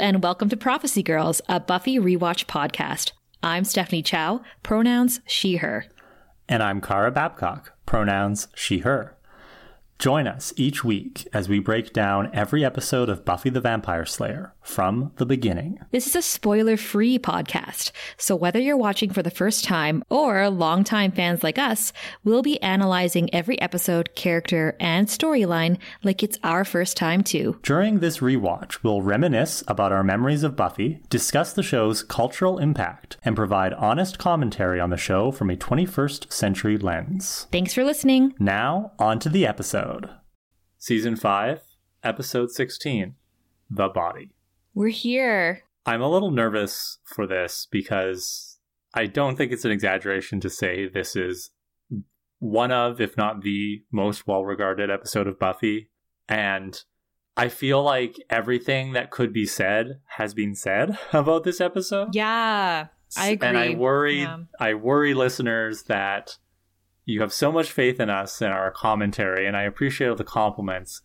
and welcome to Prophecy Girls, a Buffy rewatch podcast. I'm Stephanie Chow, pronouns she, her. And I'm Kara Babcock, pronouns she, her. Join us each week as we break down every episode of Buffy the Vampire Slayer from the beginning. This is a spoiler free podcast, so whether you're watching for the first time or longtime fans like us, we'll be analyzing every episode, character, and storyline like it's our first time too. During this rewatch, we'll reminisce about our memories of Buffy, discuss the show's cultural impact, and provide honest commentary on the show from a 21st century lens. Thanks for listening. Now, on to the episode. Season 5, Episode 16 The Body. We're here. I'm a little nervous for this because I don't think it's an exaggeration to say this is one of, if not the most well regarded episode of Buffy. And I feel like everything that could be said has been said about this episode. Yeah, I agree. And I worry, Yeah. I worry listeners that you have so much faith in us and our commentary, and I appreciate all the compliments.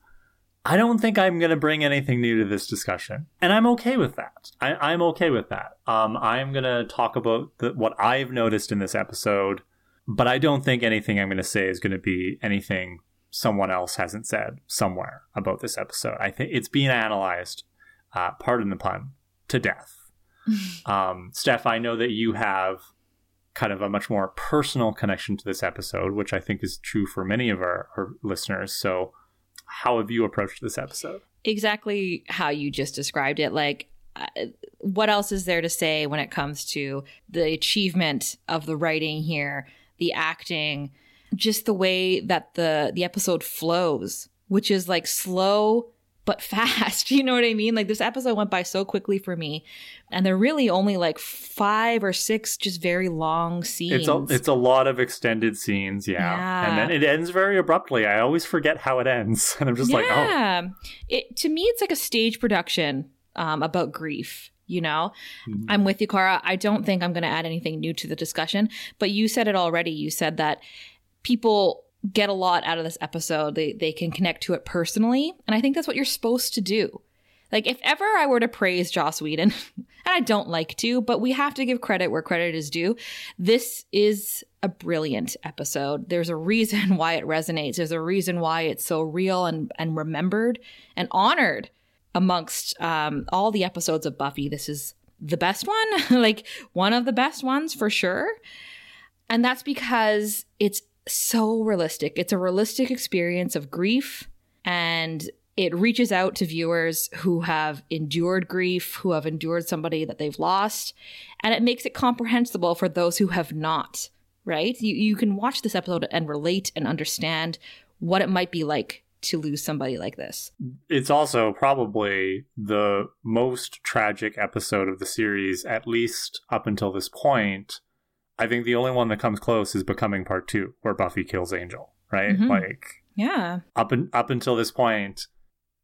I don't think I'm going to bring anything new to this discussion, and I'm okay with that. I, I'm okay with that. Um, I'm going to talk about the, what I've noticed in this episode, but I don't think anything I'm going to say is going to be anything someone else hasn't said somewhere about this episode. I think it's being analyzed, uh, pardon the pun, to death. um, Steph, I know that you have kind of a much more personal connection to this episode, which I think is true for many of our, our listeners. So, how have you approached this episode? exactly how you just described it. Like, uh, what else is there to say when it comes to the achievement of the writing here, the acting, just the way that the the episode flows, which is like slow but fast. You know what I mean? Like this episode went by so quickly for me, and they're really only like five or six just very long scenes. It's a it's a lot of extended scenes, yeah. Yeah. And then it ends very abruptly. I always forget how it ends, and I'm just like, oh. It to me, it's like a stage production um, about grief. You know, Mhm. I'm with you, Kara. I don't think I'm going to add anything new to the discussion, but you said it already. You said that people get a lot out of this episode. They they can connect to it personally, and I think that's what you're supposed to do. Like if ever I were to praise Joss Whedon, and I don't like to, but we have to give credit where credit is due. This is a brilliant episode. There's a reason why it resonates. There's a reason why it's so real and and remembered and honored amongst um, all the episodes of Buffy. This is the best one, like one of the best ones for sure. And that's because it's so realistic. It's a realistic experience of grief and it reaches out to viewers who have endured grief, who have endured somebody that they've lost, and it makes it comprehensible for those who have not, right? You you can watch this episode and relate and understand what it might be like to lose somebody like this. it's also probably the most tragic episode of the series, at least up until this point. I think the only one that comes close is Becoming Part Two, where Buffy kills Angel. Right, Mhm. like Yeah. up and up until this point,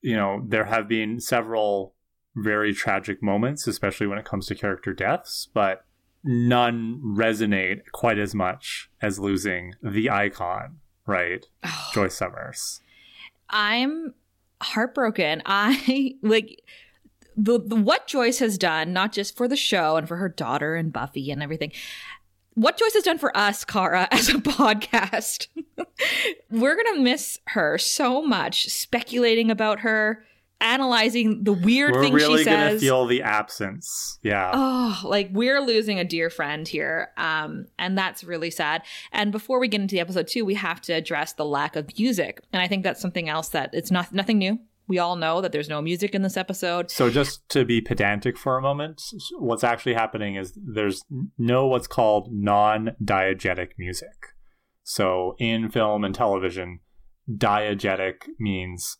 you know, there have been several very tragic moments, especially when it comes to character deaths, but none resonate quite as much as losing the icon, right? Joyce Summers. I'm heartbroken. I like the, the what Joyce has done, not just for the show and for her daughter and Buffy and everything. What Joyce has done for us, Kara, as a podcast. We're gonna miss her so much, speculating about her, analyzing the weird We're things really she gonna feel the absence. Yeah. Oh, like we're losing a dear friend here. Um, and that's really sad. And before we get into the episode two, we have to address the lack of music. And I think that's something else that it's not nothing new. We all know that there's no music in this episode. So just to be pedantic for a moment, what's actually happening is there's no what's called non-diegetic music. So in film and television, diegetic means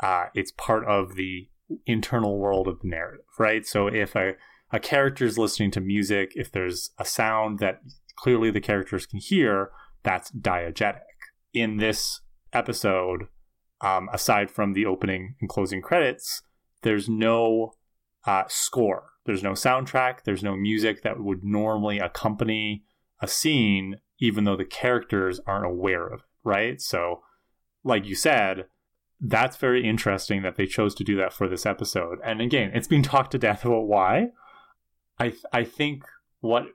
uh, it's part of the internal world of the narrative, right? So if a, a character is listening to music, if there's a sound that clearly the characters can hear, that's diegetic. In this episode, um, aside from the opening and closing credits, there's no uh, score. There's no soundtrack. There's no music that would normally accompany a scene, even though the characters aren't aware of it, right? So, like you said, that's very interesting that they chose to do that for this episode. And again, it's been talked to death about why. I th- I think what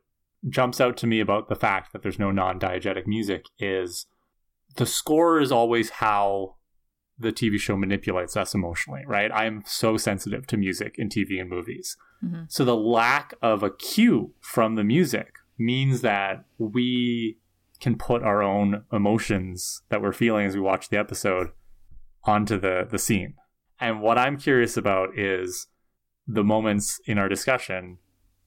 jumps out to me about the fact that there's no non-diegetic music is the score is always how the TV show manipulates us emotionally, right? I'm so sensitive to music in TV and movies. Mm-hmm. So the lack of a cue from the music means that we can put our own emotions that we're feeling as we watch the episode onto the the scene. And what I'm curious about is the moments in our discussion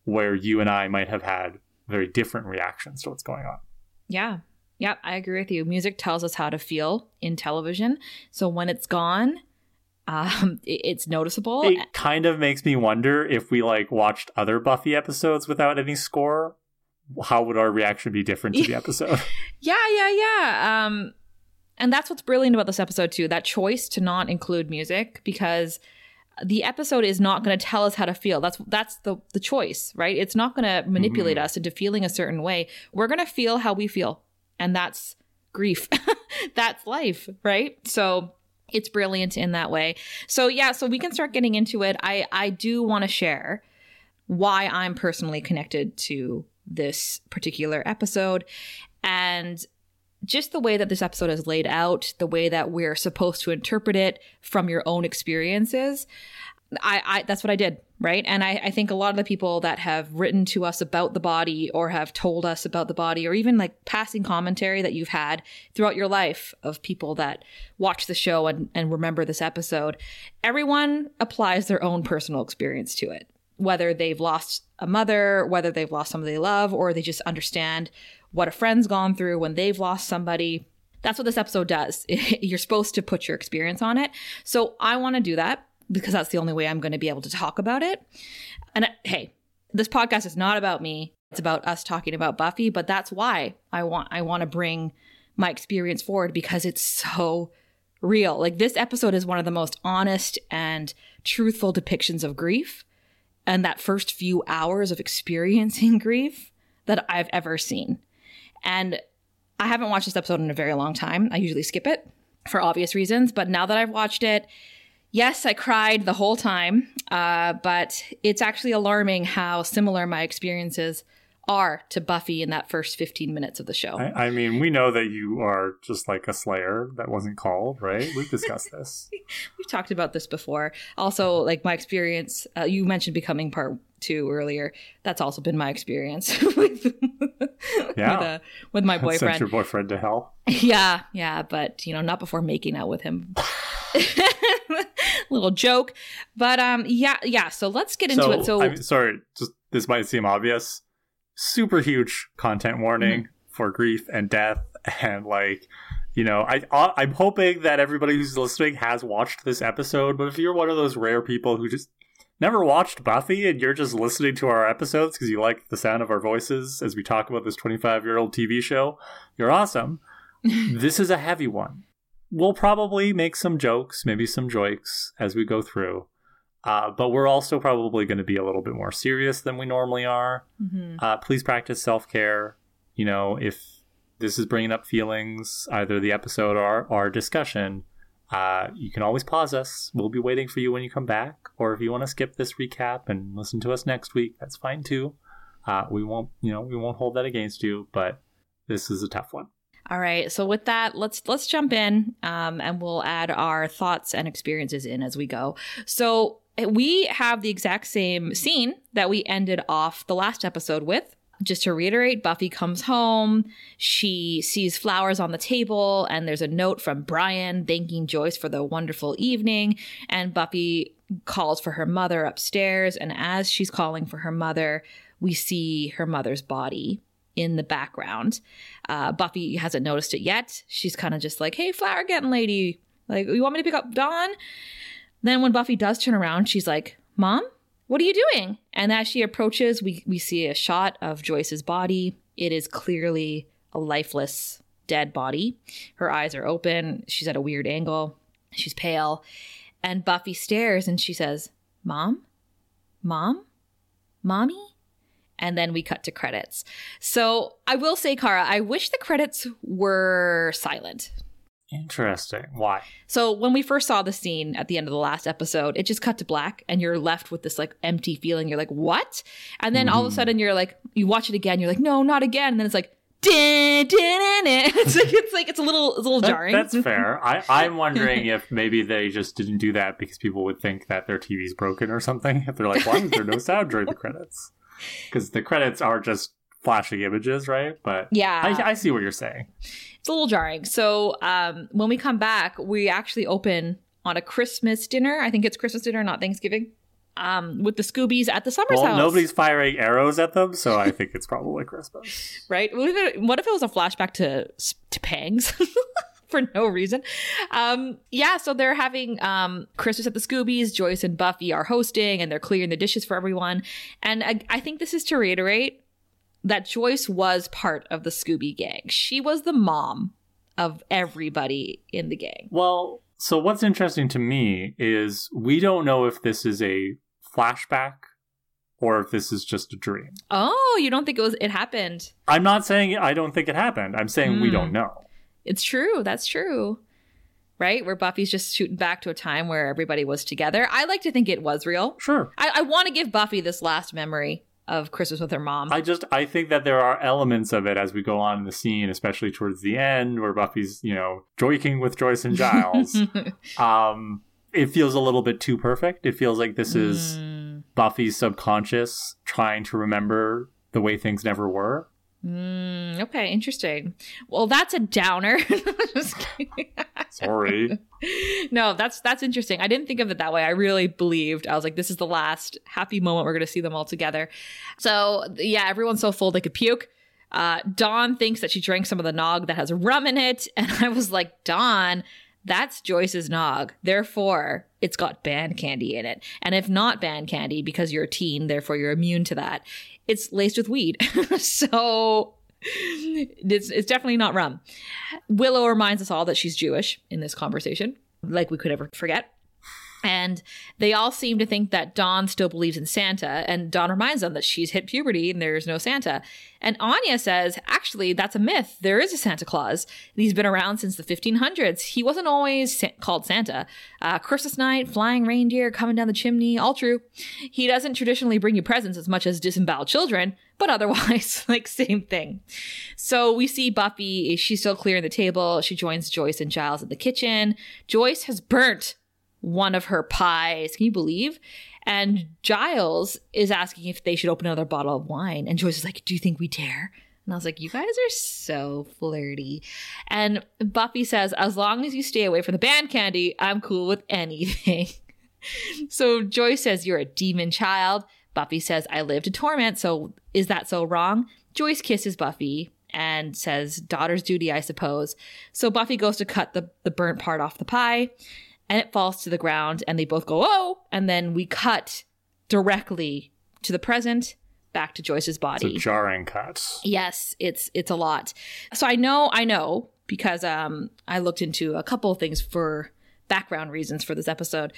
where you and I might have had very different reactions to what's going on. Yeah. Yep, I agree with you. Music tells us how to feel in television. So when it's gone, um, it's noticeable. It kind of makes me wonder if we like watched other Buffy episodes without any score, how would our reaction be different to the episode? yeah, yeah, yeah. Um, and that's what's brilliant about this episode too. That choice to not include music because the episode is not going to tell us how to feel. That's that's the the choice, right? It's not going to manipulate mm-hmm. us into feeling a certain way. We're going to feel how we feel, and that's grief. that's life, right? So it's brilliant in that way. So yeah, so we can start getting into it. I I do want to share why I'm personally connected to this particular episode and just the way that this episode is laid out, the way that we're supposed to interpret it from your own experiences. I, I that's what I did, right? And I, I think a lot of the people that have written to us about the body or have told us about the body or even like passing commentary that you've had throughout your life of people that watch the show and, and remember this episode, everyone applies their own personal experience to it. Whether they've lost a mother, whether they've lost somebody they love, or they just understand what a friend's gone through when they've lost somebody. That's what this episode does. You're supposed to put your experience on it. So I want to do that because that's the only way I'm going to be able to talk about it. And uh, hey, this podcast is not about me. It's about us talking about Buffy, but that's why I want I want to bring my experience forward because it's so real. Like this episode is one of the most honest and truthful depictions of grief and that first few hours of experiencing grief that I've ever seen. And I haven't watched this episode in a very long time. I usually skip it for obvious reasons, but now that I've watched it, yes, I cried the whole time. Uh, but it's actually alarming how similar my experiences are to Buffy in that first 15 minutes of the show. I, I, mean, we know that you are just like a Slayer that wasn't called, right? We've discussed this. We've talked about this before. Also, like my experience, uh, you mentioned becoming part two earlier. That's also been my experience with, yeah. with, uh, with my boyfriend. Sent your boyfriend to hell. Yeah, yeah, but you know, not before making out with him. Little joke, but um, yeah, yeah. So let's get into so, it. So, I'm sorry, just this might seem obvious. Super huge content warning mm-hmm. for grief and death, and like you know, I I'm hoping that everybody who's listening has watched this episode. But if you're one of those rare people who just never watched Buffy and you're just listening to our episodes because you like the sound of our voices as we talk about this 25 year old TV show, you're awesome. this is a heavy one. We'll probably make some jokes, maybe some jokes as we go through. Uh, but we're also probably going to be a little bit more serious than we normally are. Mm-hmm. Uh, please practice self care. You know, if this is bringing up feelings, either the episode or our discussion, uh, you can always pause us. We'll be waiting for you when you come back. Or if you want to skip this recap and listen to us next week, that's fine too. Uh, we won't, you know, we won't hold that against you. But this is a tough one. All right. So with that, let's let's jump in, um, and we'll add our thoughts and experiences in as we go. So we have the exact same scene that we ended off the last episode with just to reiterate, Buffy comes home. She sees flowers on the table, and there's a note from Brian thanking Joyce for the wonderful evening. And Buffy calls for her mother upstairs. And as she's calling for her mother, we see her mother's body in the background. Uh, Buffy hasn't noticed it yet. She's kind of just like, hey, flower getting lady. Like, you want me to pick up Dawn? Then when Buffy does turn around, she's like, Mom? What are you doing? And as she approaches, we, we see a shot of Joyce's body. It is clearly a lifeless, dead body. Her eyes are open. She's at a weird angle. She's pale. And Buffy stares and she says, Mom? Mom? Mommy? And then we cut to credits. So I will say, Kara, I wish the credits were silent. Interesting. Why? So when we first saw the scene at the end of the last episode, it just cut to black and you're left with this like empty feeling. You're like, what? And then all of a Mhm. sudden you're like, you watch it again, you're like, no, not again. And then it's like. It's like it's like it's a little it's a little That- jarring. that's fair. I, I'm wondering if maybe they just didn't do that because people would think that their TV's broken or something. If they're like, why is there no sound during the credits? Because the credits are just flashing images, right? But yeah. I, I see what you're saying. it's a little jarring. So um, when we come back, we actually open on a Christmas dinner. I think it's Christmas dinner, not Thanksgiving. Um, with the Scoobies at the Summers Well, house. nobody's firing arrows at them, so I think it's probably Christmas. right? What if it, what if it was a flashback to to Pangs for no reason? Um, yeah, so they're having um, Christmas at the Scoobies. Joyce and Buffy are hosting, and they're clearing the dishes for everyone. And I, I think this is to reiterate that Joyce was part of the Scooby gang. She was the mom of everybody in the gang. Well, so what's interesting to me is we don't know if this is a flashback or if this is just a dream. Oh, you don't think it was? It happened. I'm not saying I don't think it happened. I'm saying we Hmm. don't know. It's true. That's true. Right? Where Buffy's just shooting back to a time where everybody was together. I like to think it was real. Sure. I, I want to give Buffy this last memory of Christmas with her mom. I just I think that there are elements of it as we go on in the scene, especially towards the end where Buffy's, you know, joiking with Joyce and Giles. um it feels a little bit too perfect. It feels like this is Mm, Buffy's subconscious trying to remember the way things never were. Mm, okay, interesting. Well, that's a downer. Sorry. no, that's that's interesting. I didn't think of it that way. I really believed. I was like, this is the last happy moment we're going to see them all together. So yeah, everyone's so full they could puke. Uh, Dawn thinks that she drank some of the nog that has rum in it, and I was like, Dawn, that's Joyce's nog. Therefore, it's got band candy in it. And if not band candy, because you're a teen, therefore you're immune to that, it's laced with weed. so it's, it's definitely not rum. Willow reminds us all that she's Jewish in this conversation, like we could ever forget. And they all seem to think that Dawn still believes in Santa, and Dawn reminds them that she's hit puberty and there's no Santa. And Anya says, actually, that's a myth. There is a Santa Claus. He's been around since the 1500s. He wasn't always sa- called Santa. Uh, Christmas night, flying reindeer, coming down the chimney, all true. He doesn't traditionally bring you presents as much as disemboweled children, but otherwise, like, same thing. So we see Buffy, she's still clearing the table. She joins Joyce and Giles in the kitchen. Joyce has burnt one of her pies. Can you believe? And hmm. Giles is asking if they should open another bottle of wine. And Joyce is like, Do you think we dare? And I was like, You guys are so flirty. And Buffy says, As long as you stay away from the band candy, I'm cool with anything. so Joyce says, You're a demon child. Buffy says, I live to torment. So is that so wrong? Joyce kisses Buffy and says, Daughter's duty, I suppose. So Buffy goes to cut the, the burnt part off the pie and it falls to the ground and they both go oh and then we cut directly to the present back to joyce's It's a body jarring cuts. yes it's it's a lot so i know i know because um i looked into a couple of things for background reasons for this episode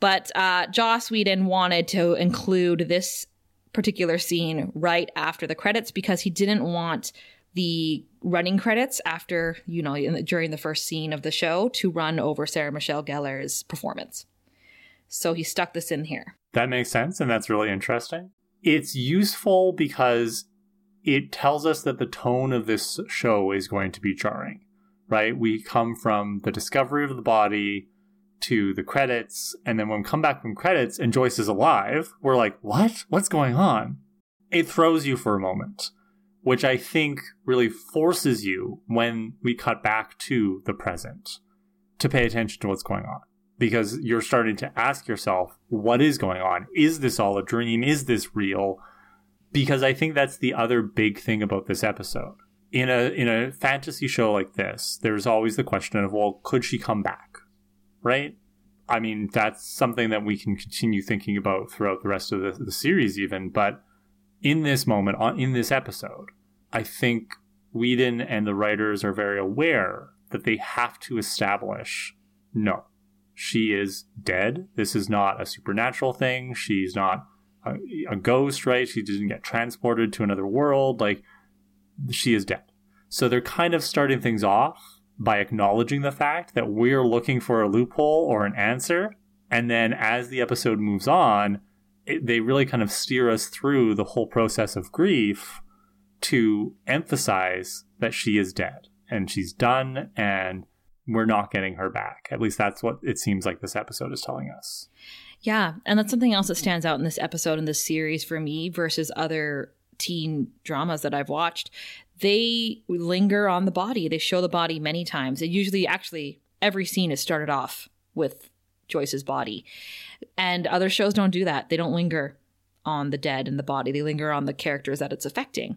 but uh joss whedon wanted to include this particular scene right after the credits because he didn't want the running credits after you know the, during the first scene of the show to run over Sarah Michelle Gellar's performance. So he stuck this in here. That makes sense, and that's really interesting. It's useful because it tells us that the tone of this show is going to be jarring, right? We come from the discovery of the body to the credits, and then when we come back from credits and Joyce is alive, we're like, what? What's going on? It throws you for a moment, which I think really forces you when we cut back to the present to pay attention to what's going on because you're starting to ask yourself, what is going on? Is this all a dream? Is this real? Because I think that's the other big thing about this episode. In a in a fantasy show like this, there's always the question of, well, could she come back? Right? I mean, that's something that we can continue thinking about throughout the rest of the, the series, even. But in this moment, on in this episode, I think Whedon and the writers are very aware that they have to establish no, she is dead. This is not a supernatural thing. She's not a, a ghost, right? She didn't get transported to another world. Like, she is dead. So they're kind of starting things off by acknowledging the fact that we're looking for a loophole or an answer. And then as the episode moves on, it, they really kind of steer us through the whole process of grief to emphasize that she is dead and she's done and we're not getting her back. At least that's what it seems like this episode is telling us. Yeah. And that's something else that stands out in this episode in this series for me versus other teen dramas that I've watched. They linger on the body. They show the body many times. It usually, actually, every scene is started off with Joyce's body. And other shows don't do that. They don't linger on the dead and the body, they linger on the characters that it's affecting.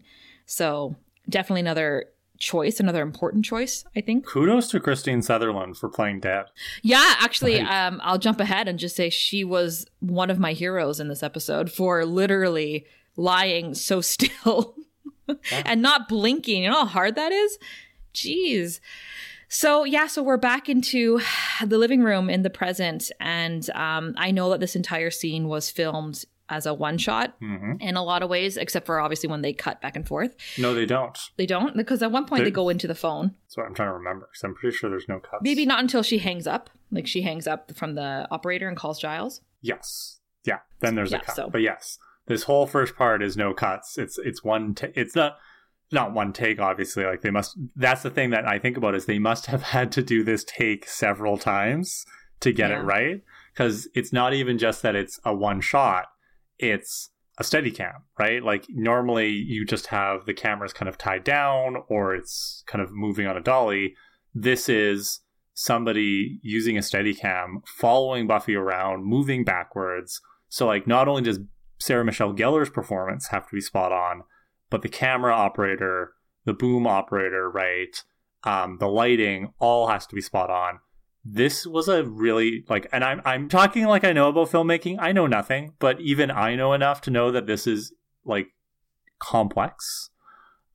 So, definitely another choice, another important choice, I think. Kudos to Kristine Sutherland for playing Dad. Yeah, actually, um, I'll jump ahead and just say she was one of my heroes in this episode for literally lying so still and not blinking. You know how hard that is? Jeez. So yeah, so we're back into the living room in the present, and um, I know that this entire scene was filmed as a one shot mm-hmm. in a lot of ways, except for obviously when they cut back and forth. No, they don't. They don't because at one point they, they go into the phone. That's what I'm trying to remember because I'm pretty sure there's no cuts. Maybe not until she hangs up. Like she hangs up from the operator and calls Giles. Yes. Yeah. Then there's Yeah, a cut. so- But yes, this whole first part is no cuts. It's it's one. ta it's not not one take. Obviously, like they must. That's the thing that I think about is they must have had to do this take several times to get Yeah. it right because it's not even just that it's a one shot. It's a steady cam, right? Like normally you just have the cameras kind of tied down or it's kind of moving on a dolly. This is somebody using a steady cam, following Buffy around, moving backwards. So like not only does Sarah Michelle Gellar's performance have to be spot on, but the camera operator, the boom operator, right? Um, the lighting all has to be spot on this was a really like and I'm I'm talking like I know about filmmaking. I know nothing, but even I know enough to know that this is like complex.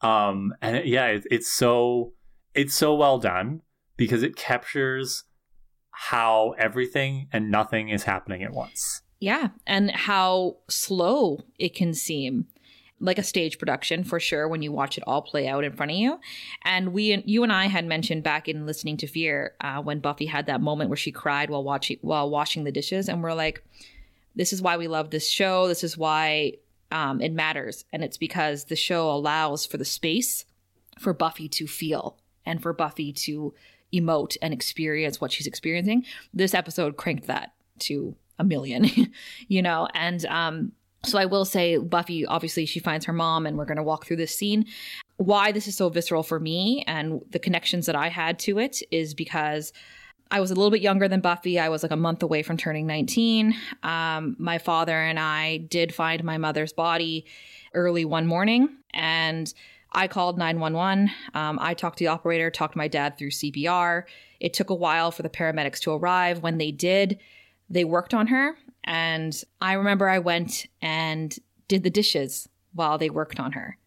Um and it- yeah, it, it's so it's so well done because it captures how everything and nothing is happening at once. Yeah, and how slow it can seem. Like a stage production for sure when you watch it all play out in front of you. And we you and I had mentioned back in listening to Fear uh, when Buffy had that moment where she cried while watching while washing the dishes and we're like this is why we love this show. This is why um, it matters. And it's because the show allows for the space for Buffy to feel and for Buffy to emote and experience what she's experiencing. This episode cranked that to a million, you know, and um, so I will say Buffy obviously she finds her mom and we're going to walk through this scene. Why this is so visceral for me and the connections that I had to it is because I was a little bit younger than Buffy. I was like a month away from turning 19. Um, my father and I did find my mother's body early one morning and I called 911. Um, I talked to the operator, talked my dad through CPR. It took a while for the paramedics to arrive. When they did, they worked on her. And I remember I went and did the dishes while they worked on her.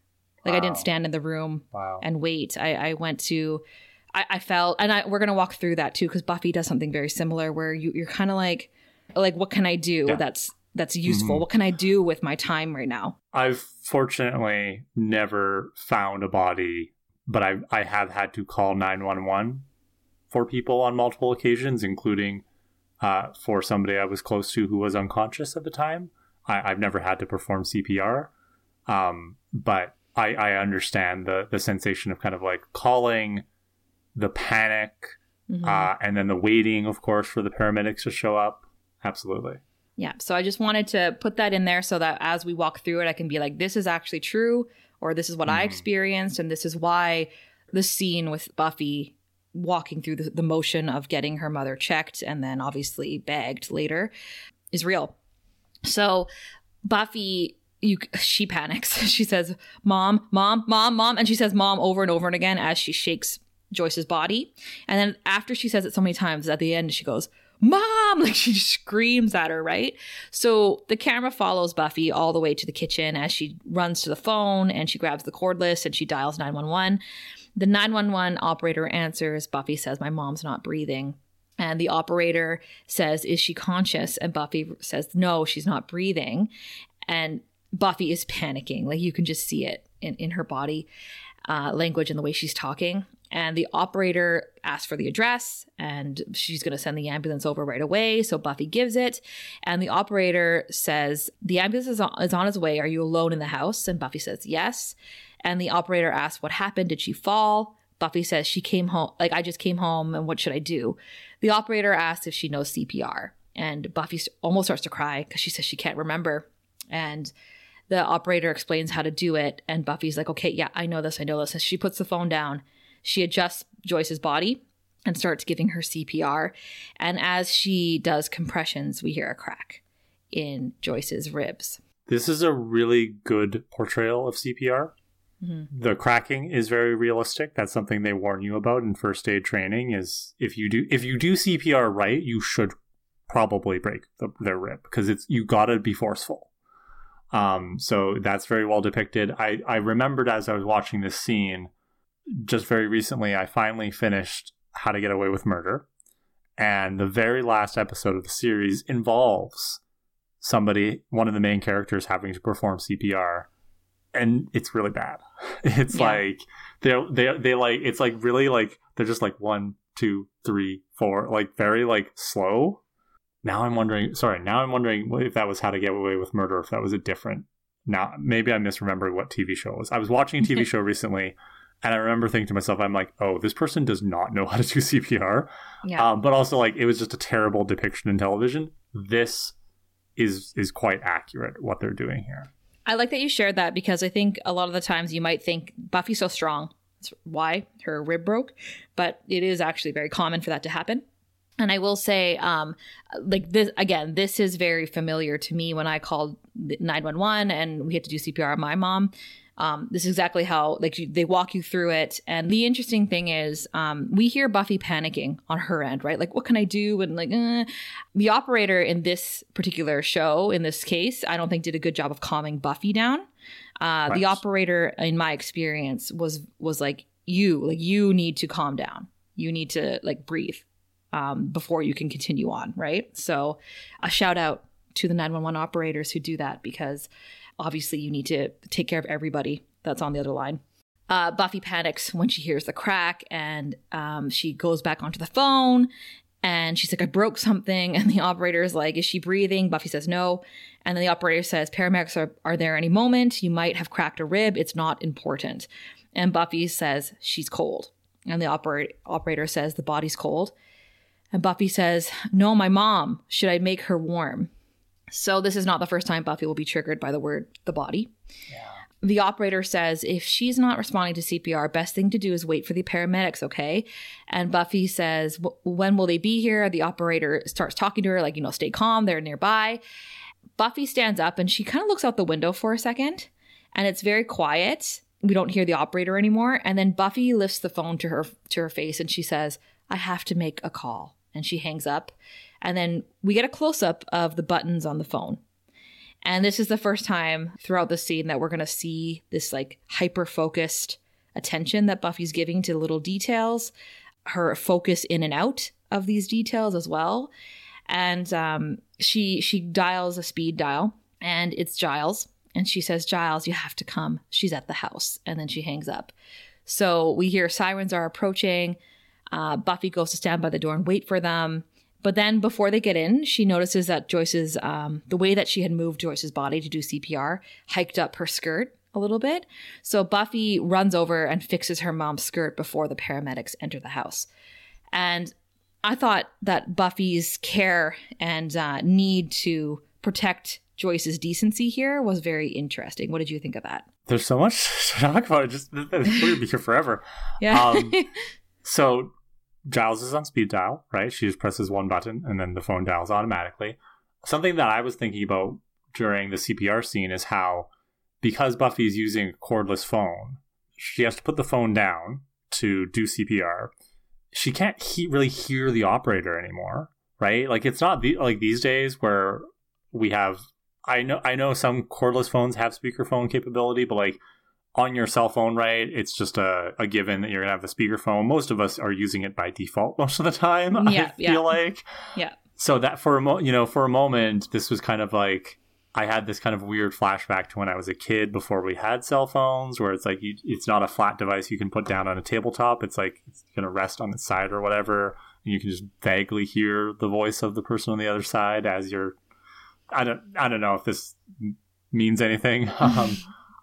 Like I didn't stand in the room Wow. and wait. I, I went to, I, I felt, and I, we're gonna walk through that too because Buffy does something very similar where you you're kind of like, like what can I do Yeah. that's that's useful? Mhm. What can I do with my time right now? I've fortunately never found a body, but I I have had to call 911 for people on multiple occasions, including uh, for somebody I was close to who was unconscious at the time. I, I've never had to perform CPR, um, but I, I understand the the sensation of kind of like calling, the panic, Mhm. uh, and then the waiting, of course, for the paramedics to show up. Absolutely. Yeah. So I just wanted to put that in there so that as we walk through it, I can be like, this is actually true, or this is what I Mhm. experienced, and this is why the scene with Buffy walking through the, the motion of getting her mother checked and then obviously bagged later is real. So Buffy, you she panics. She says, "Mom, mom, mom, mom," and she says "mom" over and over and again as she shakes Joyce's body. And then after she says it so many times, at the end she goes, "Mom!" Like she screams at her, right? So the camera follows Buffy all the way to the kitchen as she runs to the phone and she grabs the cordless and she dials 911. The 911 operator answers. Buffy says, My mom's not breathing. And the operator says, Is she conscious? And Buffy says, No, she's not breathing. And Buffy is panicking. Like you can just see it in, in her body uh, language and the way she's talking. and the operator asks for the address and she's going to send the ambulance over right away so buffy gives it and the operator says the ambulance is on, is on its way are you alone in the house and buffy says yes and the operator asks what happened did she fall buffy says she came home like i just came home and what should i do the operator asks if she knows cpr and buffy almost starts to cry because she says she can't remember and the operator explains how to do it and buffy's like okay yeah i know this i know this and she puts the phone down she adjusts Joyce's body and starts giving her CPR. And as she does compressions, we hear a crack in Joyce's ribs. This is a really good portrayal of CPR. Mm-hmm. The cracking is very realistic. That's something they warn you about in first aid training. Is if you do if you do CPR right, you should probably break the, their rib because it's you gotta be forceful. Um, so that's very well depicted. I I remembered as I was watching this scene just very recently, I finally finished How to Get Away with Murder. And the very last episode of the series involves somebody, one of the main characters, having to perform CPR. And it's really bad. It's yeah. like they're they they like it's like really like they're just like one, two, three, four, like very like slow. Now I'm wondering. Sorry, now I'm wondering if that was How to Get Away with Murder. If that was a different. Now maybe I'm misremembering what TV show it was. I was watching a TV show recently and I remember thinking to myself, I'm like, oh, this person does not know how to do CPR. Yeah. Um, but also, like, it was just a terrible depiction in television. This is is quite accurate what they're doing here. I like that you shared that because I think a lot of the times you might think Buffy's so strong. That's why her rib broke, but it is actually very common for that to happen. And I will say, um, like this again, this is very familiar to me when I called 911 and we had to do CPR on my mom. Um, this is exactly how like they walk you through it. And the interesting thing is, um, we hear Buffy panicking on her end, right? Like, what can I do? And like, eh. the operator in this particular show, in this case, I don't think did a good job of calming Buffy down. Uh, right. The operator, in my experience, was was like, you like you need to calm down. You need to like breathe um, before you can continue on, right? So, a shout out to the 911 operators who do that because obviously you need to take care of everybody that's on the other line. Uh, Buffy panics when she hears the crack and um, she goes back onto the phone and she's like, I broke something. And the operator is like, Is she breathing? Buffy says no. And then the operator says, Paramedics are, are there any moment. You might have cracked a rib. It's not important. And Buffy says, She's cold. And the oper- operator says, The body's cold. And Buffy says, No, my mom. Should I make her warm? So this is not the first time Buffy will be triggered by the word the body. Yeah. The operator says if she's not responding to CPR, best thing to do is wait for the paramedics, okay? And Buffy says, "When will they be here?" The operator starts talking to her like, you know, stay calm, they're nearby. Buffy stands up and she kind of looks out the window for a second, and it's very quiet. We don't hear the operator anymore, and then Buffy lifts the phone to her to her face and she says, "I have to make a call." And she hangs up and then we get a close up of the buttons on the phone. And this is the first time throughout the scene that we're going to see this like hyper focused attention that Buffy's giving to little details, her focus in and out of these details as well. And um, she she dials a speed dial, and it's Giles, and she says, "Giles, you have to come. She's at the house." And then she hangs up. So we hear sirens are approaching. Uh, Buffy goes to stand by the door and wait for them. But then before they get in, she notices that Joyce's, um, the way that she had moved Joyce's body to do CPR hiked up her skirt a little bit. So Buffy runs over and fixes her mom's skirt before the paramedics enter the house. And I thought that Buffy's care and uh, need to protect Joyce's decency here was very interesting. What did you think of that? There's so much to talk about. It just we're gonna be here forever. Yeah. Um, so Giles is on speed dial, right? She just presses one button and then the phone dials automatically. Something that I was thinking about during the CPR scene is how, because Buffy's using a cordless phone, she has to put the phone down to do CPR. She can't he- really hear the operator anymore, right? Like it's not the- like these days where we have. I know I know some cordless phones have speakerphone capability, but like on your cell phone, right? It's just a, a given that you're gonna have the speakerphone. Most of us are using it by default most of the time. Yeah, I feel like. Yeah. So that for a mo- you know for a moment, this was kind of like I had this kind of weird flashback to when I was a kid before we had cell phones, where it's like you, it's not a flat device you can put down on a tabletop. It's like it's going to rest on its side or whatever. And you can just vaguely hear the voice of the person on the other side as you're. I don't. I don't know if this means anything. Um,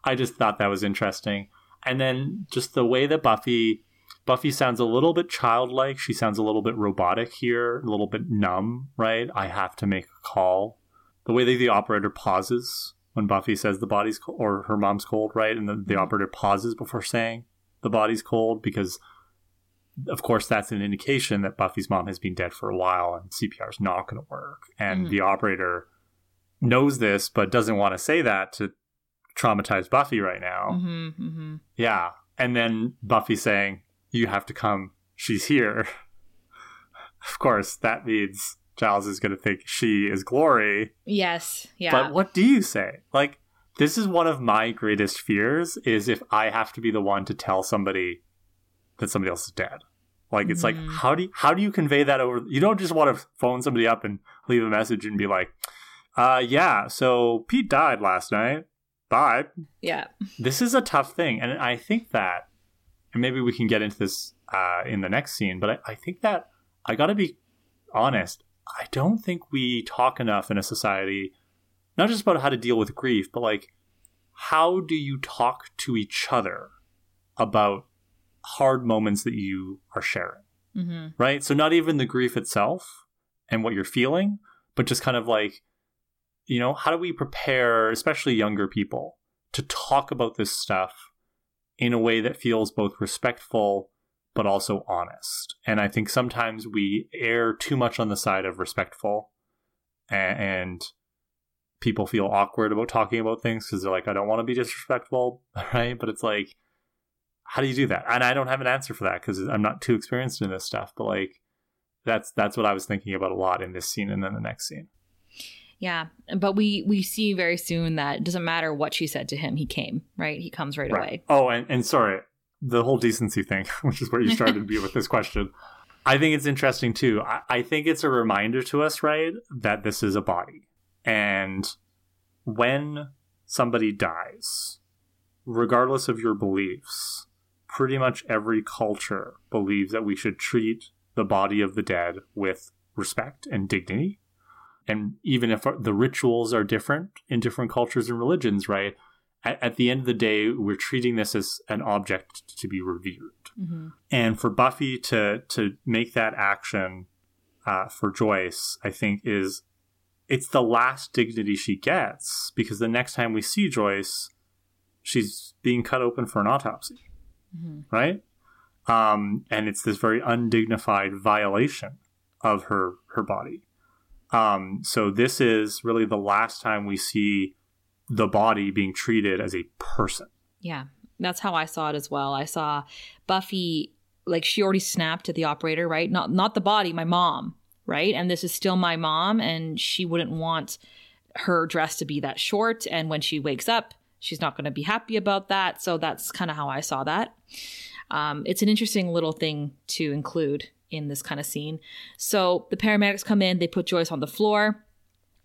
I just thought that was interesting, and then just the way that Buffy. Buffy sounds a little bit childlike. She sounds a little bit robotic here, a little bit numb, right? I have to make a call the way that the operator pauses when Buffy says the body's cold, or her mom's cold, right? And the, the operator pauses before saying the body's cold because, of course, that's an indication that Buffy's mom has been dead for a while and CPR is not going to work. And mm. the operator knows this but doesn't want to say that to traumatize Buffy right now. Mm-hmm, mm-hmm. Yeah. And then Buffy saying, You have to come. She's here. of course, that means Giles is going to think she is Glory. Yes. Yeah. But what do you say? Like, this is one of my greatest fears is if I have to be the one to tell somebody that somebody else is dead. Like it's mm like how do you, how do you convey that over? You don't just want to phone somebody up and leave a message and be like, "Uh, yeah, so Pete died last night. Bye." Yeah. This is a tough thing, and I think that, and maybe we can get into this uh, in the next scene. But I, I think that I got to be honest. I don't think we talk enough in a society, not just about how to deal with grief, but like how do you talk to each other about hard moments that you are sharing? Mm-hmm. Right? So, not even the grief itself and what you're feeling, but just kind of like, you know, how do we prepare, especially younger people, to talk about this stuff in a way that feels both respectful but also honest. And I think sometimes we err too much on the side of respectful and, people feel awkward about talking about things because they're like, I don't want to be disrespectful, right? But it's like, how do you do that? And I don't have an answer for that because I'm not too experienced in this stuff. But like, that's that's what I was thinking about a lot in this scene and then the next scene. Yeah, but we we see very soon that it doesn't matter what she said to him, he came right. He comes right, right. away. Oh, and and sorry, the whole decency thing, which is where you started to be with this question. I think it's interesting too. I, I think it's a reminder to us, right, that this is a body. And when somebody dies, regardless of your beliefs, pretty much every culture believes that we should treat the body of the dead with respect and dignity. And even if the rituals are different in different cultures and religions, right? at, at, the end of the day, we're treating this as an object to be revered. Mm-hmm. And for Buffy to to make that action uh, for Joyce, I think is it's the last dignity she gets because the next time we see Joyce, she's being cut open for an autopsy, mm-hmm. right? Um, and it's this very undignified violation of her her body. Um, so this is really the last time we see the body being treated as a person. Yeah, that's how I saw it as well. I saw Buffy like she already snapped at the operator, right? Not not the body, my mom, right? And this is still my mom and she wouldn't want her dress to be that short and when she wakes up, she's not going to be happy about that. So that's kind of how I saw that. Um, it's an interesting little thing to include in this kind of scene. So the paramedics come in, they put Joyce on the floor.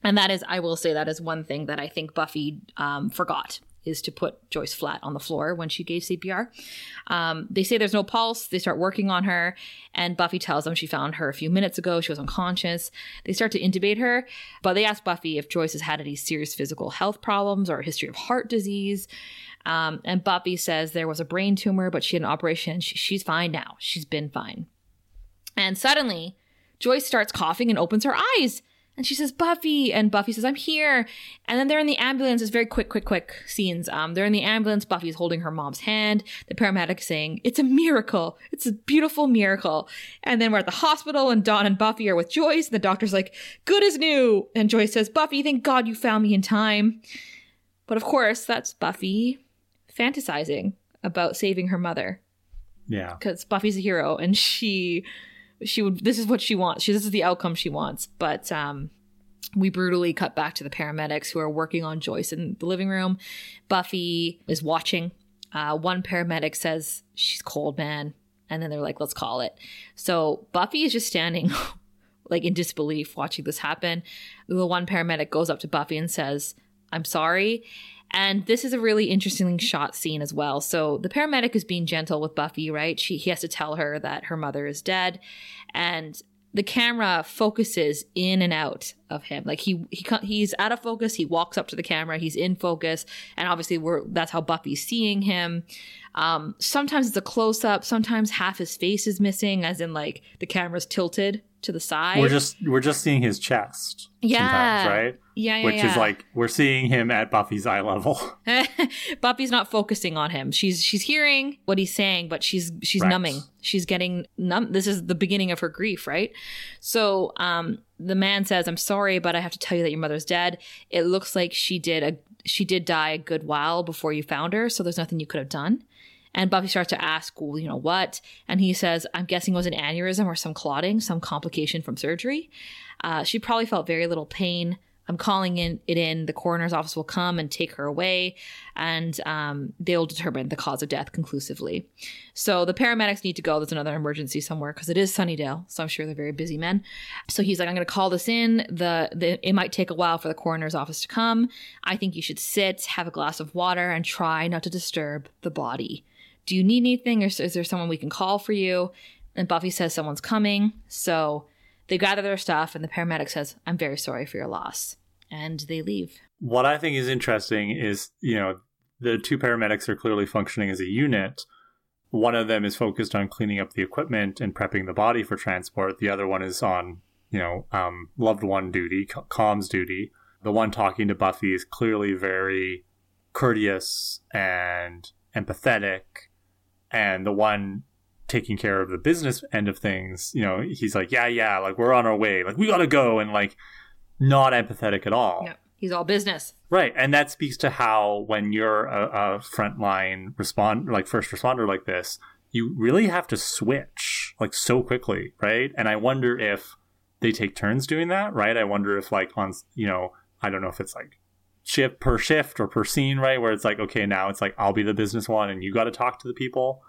And that is, I will say, that is one thing that I think Buffy um, forgot is to put Joyce flat on the floor when she gave CPR. Um, they say there's no pulse. They start working on her, and Buffy tells them she found her a few minutes ago. She was unconscious. They start to intubate her, but they ask Buffy if Joyce has had any serious physical health problems or a history of heart disease. Um, and Buffy says there was a brain tumor, but she had an operation. She, she's fine now. She's been fine. And suddenly, Joyce starts coughing and opens her eyes. And she says, Buffy. And Buffy says, I'm here. And then they're in the ambulance. It's very quick, quick, quick scenes. Um, they're in the ambulance. Buffy's holding her mom's hand. The paramedic saying, It's a miracle. It's a beautiful miracle. And then we're at the hospital and Dawn and Buffy are with Joyce. And the doctor's like, Good as new. And Joyce says, Buffy, thank God you found me in time. But of course, that's Buffy fantasizing about saving her mother. Yeah. Because Buffy's a hero and she she would this is what she wants. She this is the outcome she wants. But um we brutally cut back to the paramedics who are working on joyce in the living room. Buffy is watching. Uh, one paramedic says she's cold man. And then they're like let's call it. So buffy is just standing like in disbelief watching this happen. The one paramedic goes up to buffy and says I'm sorry. And this is a really interesting shot scene as well. So the paramedic is being gentle with Buffy, right? She he has to tell her that her mother is dead, and the camera focuses in and out of him. Like he he he's out of focus. He walks up to the camera. He's in focus, and obviously we're that's how Buffy's seeing him. Um, sometimes it's a close up. Sometimes half his face is missing, as in like the camera's tilted to the side. We're just we're just seeing his chest. Yeah. right. Yeah, yeah Which yeah. is like we're seeing him at Buffy's eye level. Buffy's not focusing on him. She's she's hearing what he's saying, but she's she's Right. numbing. She's getting numb. This is the beginning of her grief, right? So, um, the man says, "I'm sorry, but I have to tell you that your mother's dead. It looks like she did a she did die a good while before you found her. So there's nothing you could have done." And Buffy starts to ask, well, you know what? And he says, I'm guessing it was an aneurysm or some clotting, some complication from surgery. Uh, she probably felt very little pain. I'm calling in it in. The coroner's office will come and take her away, and um, they'll determine the cause of death conclusively. So the paramedics need to go. There's another emergency somewhere because it is Sunnydale, so I'm sure they're very busy men. So he's like, I'm going to call this in. The, the it might take a while for the coroner's office to come. I think you should sit, have a glass of water, and try not to disturb the body. Do you need anything, or is there someone we can call for you? And Buffy says someone's coming. So they gather their stuff, and the paramedic says, I'm very sorry for your loss. And they leave. what I think is interesting is, you know, the two paramedics are clearly functioning as a unit. One of them is focused on cleaning up the equipment and prepping the body for transport. The other one is on, you know, um, loved one duty, comms duty. The one talking to Buffy is clearly very courteous and empathetic. And the one taking care of the business end of things, you know, he's like, yeah, yeah, like we're on our way. Like we got to go. And like, not empathetic at all. He's all business. Right, and that speaks to how when you're a, a frontline respond, like first responder like this, you really have to switch like so quickly, right? And I wonder if they take turns doing that, right? I wonder if like on, you know, I don't know if it's like shift per shift or per scene, right? Where it's like, okay, now it's like I'll be the business one and you got to talk to the people,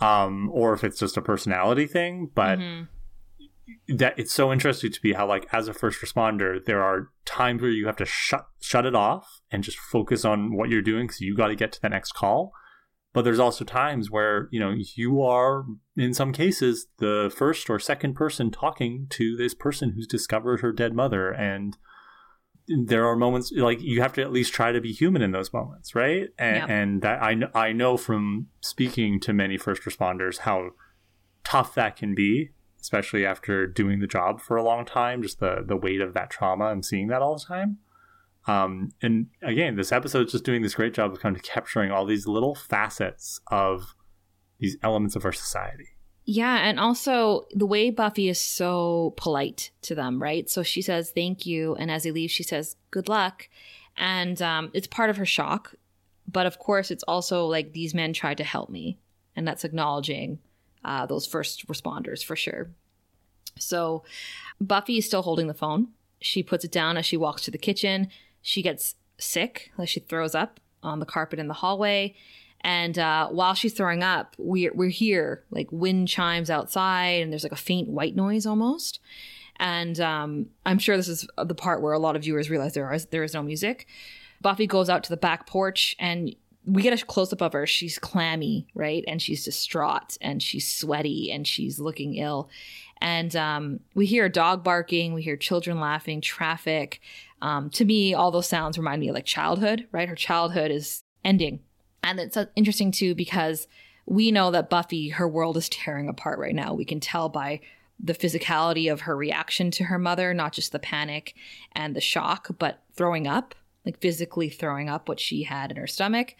um, or if it's just a personality thing, but Mhm. that it's so interesting to me how like as a first responder there are times where you have to shut shut it off and just focus on what you're doing because you got to get to the next call but there's also times where you know you are in some cases the first or second person talking to this person who's discovered her dead mother and there are moments like you have to at least try to be human in those moments right? And, Yeah. and that I, I know from speaking to many first responders how tough that can be especially after doing the job for a long time just the the weight of that trauma and seeing that all the time. Um and again this episode's just doing this great job of kind of capturing all these little facets of these elements of our society Yeah, and also the way Buffy is so polite to them, right? So she says thank you, and as he leaves, she says good luck, and um, it's part of her shock, but of course, it's also like these men tried to help me, and that's acknowledging uh, those first responders for sure. So Buffy is still holding the phone. She puts it down as she walks to the kitchen. She gets sick, like she throws up on the carpet in the hallway. And uh, while she's throwing up, we're we're here like wind chimes outside, and there's like a faint white noise almost. And um, I'm sure this is the part where a lot of viewers realize there is there is no music. Buffy goes out to the back porch, and we get a close up of her. She's clammy, right, and she's distraught, and she's sweaty, and she's looking ill. And um, we hear a dog barking, we hear children laughing, traffic. Um, to me, all those sounds remind me of like childhood, right? Her childhood is ending. And it's uh, interesting too because we know that Buffy, her world is tearing apart right now. We can tell by the physicality of her reaction to her mother, not just the panic and the shock, but throwing up, like physically throwing up what she had in her stomach.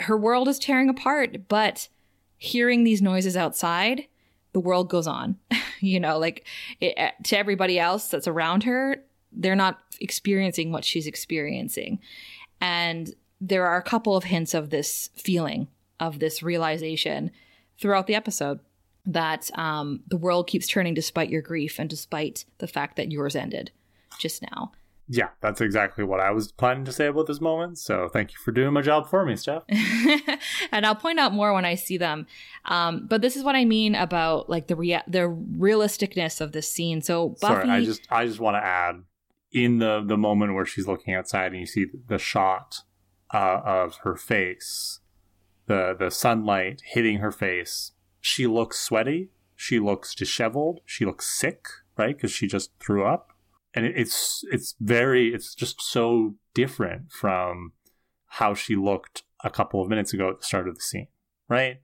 Her world is tearing apart, but hearing these noises outside, the world goes on. you know, like it, uh, to everybody else that's around her, they're not experiencing what she's experiencing. And there are a couple of hints of this feeling, of this realization throughout the episode that um, the world keeps turning despite your grief and despite the fact that yours ended just now. yeah that's exactly what i was planning to say about this moment so thank you for doing my job for me steph and I'll point out more when I see them. Um, but this is what I mean about like the rea- the realisticness of this scene. So Buffy, sorry i just i just want to add in the the moment where she's looking outside and you see the shot uh, of her face, the the sunlight hitting her face, she looks sweaty. She looks disheveled. She looks sick, right? Because she just threw up, and it, it's it's very it's just so different from how she looked a couple of minutes ago at the start of the scene, right?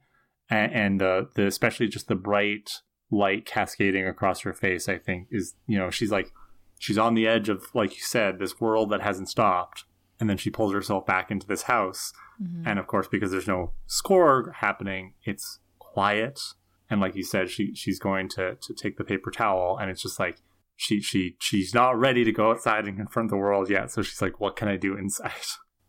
And, and uh, the especially just the bright light cascading across her face, I think is you know she's like she's on the edge of like you said this world that hasn't stopped, and then she pulls herself back into this house, mm-hmm. and of course because there's no score happening, it's quiet, and like you said, she she's going to to take the paper towel, and it's just like she she she's not ready to go outside and confront the world yet, so she's like, what can I do inside?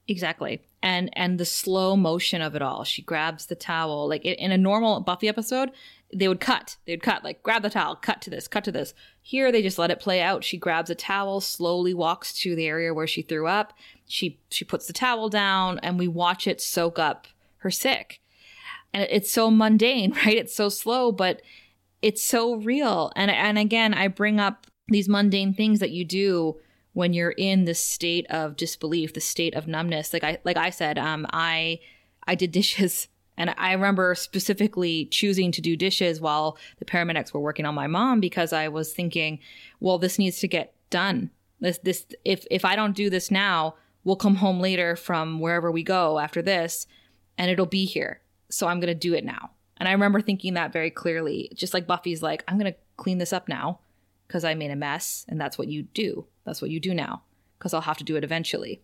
Exactly. And and the slow motion of it all. She grabs the towel. Like in a normal Buffy episode, they would cut. They'd cut like grab the towel, cut to this, cut to this. Here they just let it play out. She grabs a towel, slowly walks to the area where she threw up. She she puts the towel down and we watch it soak up her sick. And it's so mundane, right? It's so slow, but it's so real. And and again, I bring up these mundane things that you do when you're in this state of disbelief, the state of numbness. Like I like I said, um, I I did dishes and I remember specifically choosing to do dishes while the paramedics were working on my mom because I was thinking, well, this needs to get done. This this if if I don't do this now, we'll come home later from wherever we go after this and it'll be here. So I'm going to do it now. And I remember thinking that very clearly, just like Buffy's like, I'm going to clean this up now because I made a mess and that's what you do. That's what you do now because I'll have to do it eventually.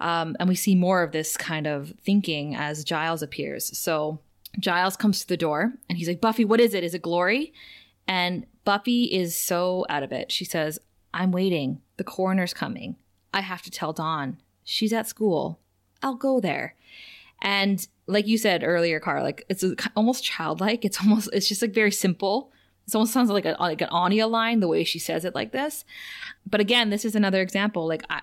Um, and we see more of this kind of thinking as Giles appears. So Giles comes to the door and he's like, Buffy, what is it? Is it Glory? And Buffy is so out of it. She says, I'm waiting. The coroner's coming. I have to tell Dawn. She's at school. I'll go there. And like you said earlier, Car, like it's almost childlike. It's almost, it's just like very simple. It almost sounds like a like an Anya line the way she says it like this. But again, this is another example. Like, I,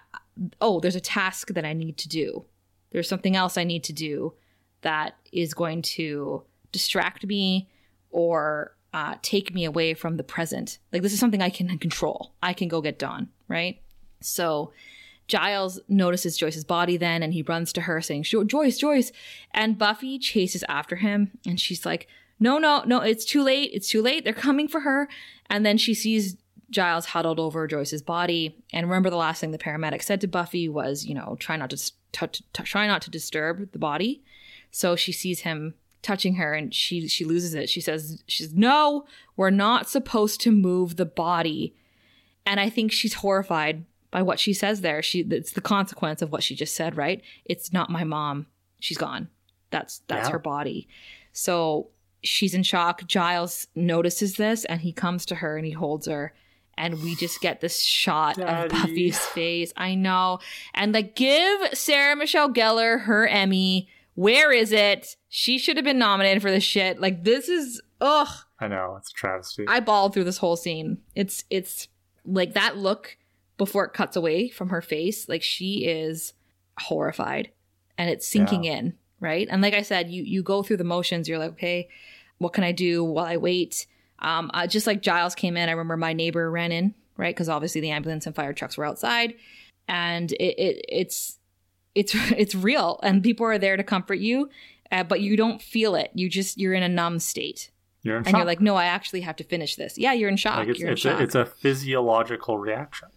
oh, there's a task that I need to do. There's something else I need to do that is going to distract me or uh, take me away from the present. Like this is something I can control. I can go get done, right? So Giles notices Joyce's body then and he runs to her saying, Joyce, Joyce. And Buffy chases after him and she's like, no, no, no, it's too late. It's too late. They're coming for her. And then she sees Giles huddled over Joyce's body. And remember the last thing the paramedic said to Buffy was, you know, try not to, t- t- try not to disturb the body. So she sees him touching her and she she loses it. She says she's no, we're not supposed to move the body. And I think she's horrified by what she says there. She it's the consequence of what she just said, right? It's not my mom. She's gone. That's that's yeah. her body. So she's in shock. Giles notices this and he comes to her and he holds her. And we just get this shot Daddy. of Buffy's face. I know. And like, give Sarah Michelle Gellar her Emmy. Where is it? She should have been nominated for this shit. Like, this is, ugh. I know. It's a travesty. I bawled through this whole scene. It's, it's like that look before it cuts away from her face. Like, she is horrified and it's sinking yeah. in right? And like I said, you you go through the motions. You're like, okay, what can I do while I wait? Um, uh, just like Giles came in, I remember my neighbor ran in, right? Because obviously the ambulance and fire trucks were outside, and it, it it's it's it's real, and people are there to comfort you, uh, but you don't feel it. You just you're in a numb state. You're and shock. you're like, no, I actually have to finish this. Yeah, you're in shock. Like it's, you're it's in shock. A, it's a physiological reaction.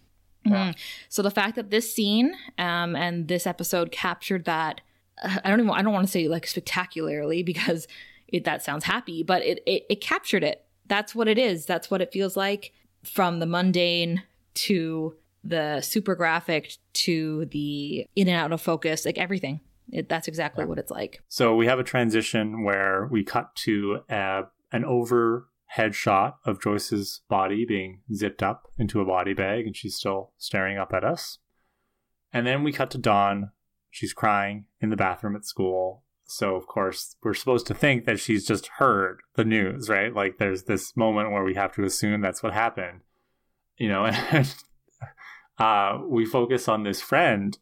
Mm-hmm. So the fact that this scene um, and this episode captured that I don't even I don't want to say like spectacularly because it, that sounds happy, but it, it it captured it. That's what it is. That's what it feels like from the mundane to the super graphic to the in and out of focus, like everything. It, that's exactly yeah. what it's like. So we have a transition where we cut to a, an overhead shot of Joyce's body being zipped up into a body bag, and she's still staring up at us. And then we cut to Dawn She's crying in the bathroom at school. So, of course, we're supposed to think that she's just heard the news, right? Like, there's this moment where we have to assume that's what happened, you know, and uh, we focus on this friend